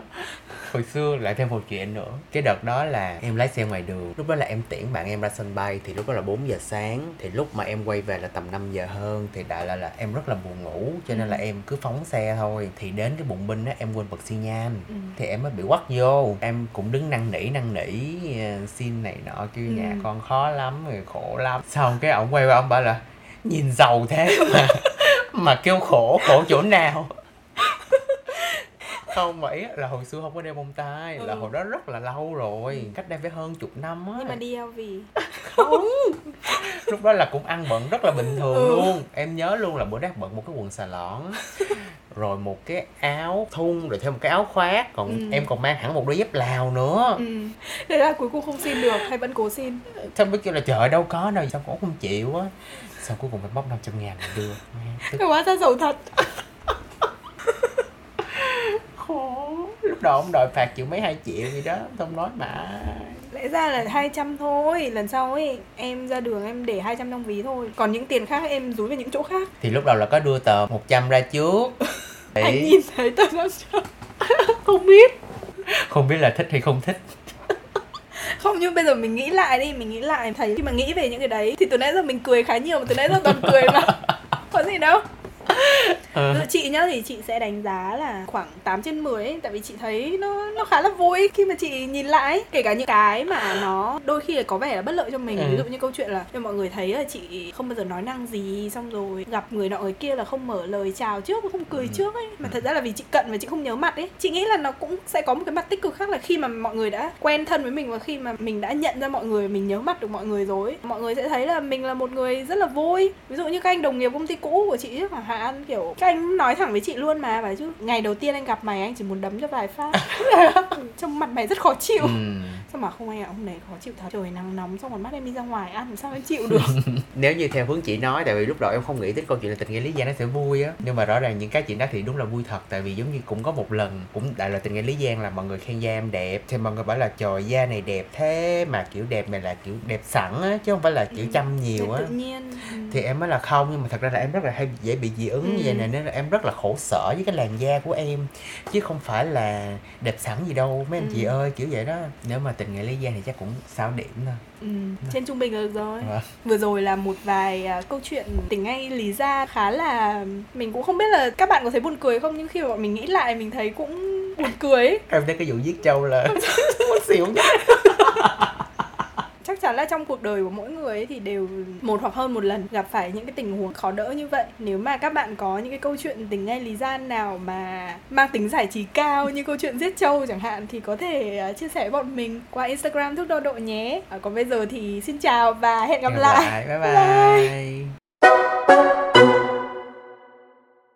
Hồi xưa lại thêm một chuyện nữa. Cái đợt đó là em lái xe ngoài đường. Lúc đó là em tiễn bạn em ra sân bay Thì lúc đó là 4 giờ sáng. Thì lúc mà em quay về là tầm 5 giờ hơn Thì đại là là em rất là buồn ngủ Cho nên Ừ. là em cứ phóng xe thôi. Thì đến cái bụng binh á em quên bật xi nhan. Ừ. Thì em mới bị quắt vô. Em cũng đứng năn nỉ năn nỉ ờ, Xin này nọ kêu nhà Ừ. con khó lắm rồi khổ lắm. Xong cái ông quay qua ông bảo là Nhìn giàu thế mà Mà kêu khổ khổ chỗ nào không vậy là hồi xưa không có đeo bông tai là Ừ. hồi đó rất là lâu rồi cách đây phải hơn chục năm á. Nhưng mà đi LV không. Lúc đó là cũng ăn bận rất là bình thường Ừ. luôn. Em nhớ luôn là bữa đó bận một cái quần xà lỏn rồi một cái áo thun rồi thêm một cái áo khoác còn Ừ. em còn mang hẳn một đôi dép lào nữa. Ừ. thế là cuối cùng không xin được hay vẫn cố xin? Xong mới kêu là trời đâu có đâu xong cũng không chịu á. Xong cuối cùng phải bóc 500 ngàn để đưa tức. Hóa ra giàu thật khổ lúc đầu ông đòi phạt chịu mấy hai triệu gì đó không nói mà. Lẽ ra là 200 thôi Lần sau ấy em ra đường em để 200 trong ví thôi. Còn những tiền khác em rúi vào những chỗ khác. Thì lúc đầu là có đưa tờ 100 ra trước. Anh Để- nhìn thấy tờ 500 Không biết. Không biết là thích hay không thích. Không nhưng bây giờ mình nghĩ lại đi Mình nghĩ lại thấy khi mà nghĩ về những cái đấy Thì từ nãy giờ mình cười khá nhiều Mà từ nãy giờ toàn cười mà. Có gì đâu Ờ. Dụ chị nhá thì chị sẽ đánh giá là khoảng 8 trên 10 ấy Tại vì chị thấy nó nó khá là vui khi mà chị nhìn lại. Kể cả những cái mà nó đôi khi là có vẻ là bất lợi cho mình. Ừ. Ví dụ như câu chuyện là mọi người thấy là chị không bao giờ nói năng gì Xong rồi gặp người nọ người kia là không mở lời chào trước, không cười Ừ. trước ấy. Mà thật ra là vì chị cận và chị không nhớ mặt ấy. Chị nghĩ là nó cũng sẽ có một cái mặt tích cực khác là khi mà mọi người đã quen thân với mình Và khi mà mình đã nhận ra mọi người, mình nhớ mặt được mọi người rồi ấy, Mọi người sẽ thấy là mình là một người rất là vui. Ví dụ như các anh đồng nghiệp công ty cũ của chị chẳng hạn Kiểu các anh nói thẳng với chị luôn mà Bảo chứ ngày đầu tiên anh gặp mày anh chỉ muốn đấm cho vài phát Trong mặt mày rất khó chịu Ừ. Sao mà không anh ạ, hôm nay khó chịu thật. Trời nắng nóng xong còn mắt em đi ra ngoài ăn làm sao em chịu được? Nếu như theo hướng chị nói tại vì lúc đầu em không nghĩ tới câu chuyện là tình nghĩa lý gia nó sẽ vui á. Nhưng mà rõ ràng những cái chuyện đó thì đúng là vui thật tại vì giống như cũng có một lần cũng đại là tình nghĩa lý giang là mọi người khen da em đẹp thì mọi người bảo là trời da này đẹp thế mà kiểu đẹp này là kiểu đẹp sẵn á chứ không phải là kiểu chăm nhiều á. Tự nhiên. Ừ. thì em mới là không nhưng mà thật ra là em rất là hay dễ bị dị ứng như vậy Ừ. này nên là em rất là khổ sở với cái làn da của em. Chứ không phải là đẹp sẵn gì đâu mấy anh chị Ừ. ơi kiểu vậy đó. Nếu mà tình nghĩa lý gia thì chắc cũng 6 điểm thôi. Ừ, trên trung bình là được rồi. Vâng. Vừa rồi là một vài à, câu chuyện tình ngay lý ra khá là Mình cũng không biết là các bạn có thấy buồn cười không Nhưng khi mà bọn mình nghĩ lại mình thấy cũng buồn cười em thấy cái vụ giết trâu là muốn xỉu nhất Chắc chắn là trong cuộc đời của mỗi người ấy thì đều một hoặc hơn một lần gặp phải những cái tình huống khó đỡ như vậy. Nếu mà các bạn có những cái câu chuyện tình ngay lý gian nào mà mang tính giải trí cao như câu chuyện giết trâu chẳng hạn Thì có thể à, chia sẻ với bọn mình qua Instagram Thúc Đo Độ nhé. À, Còn bây giờ thì xin chào và hẹn gặp Hẹn lại. bye. bye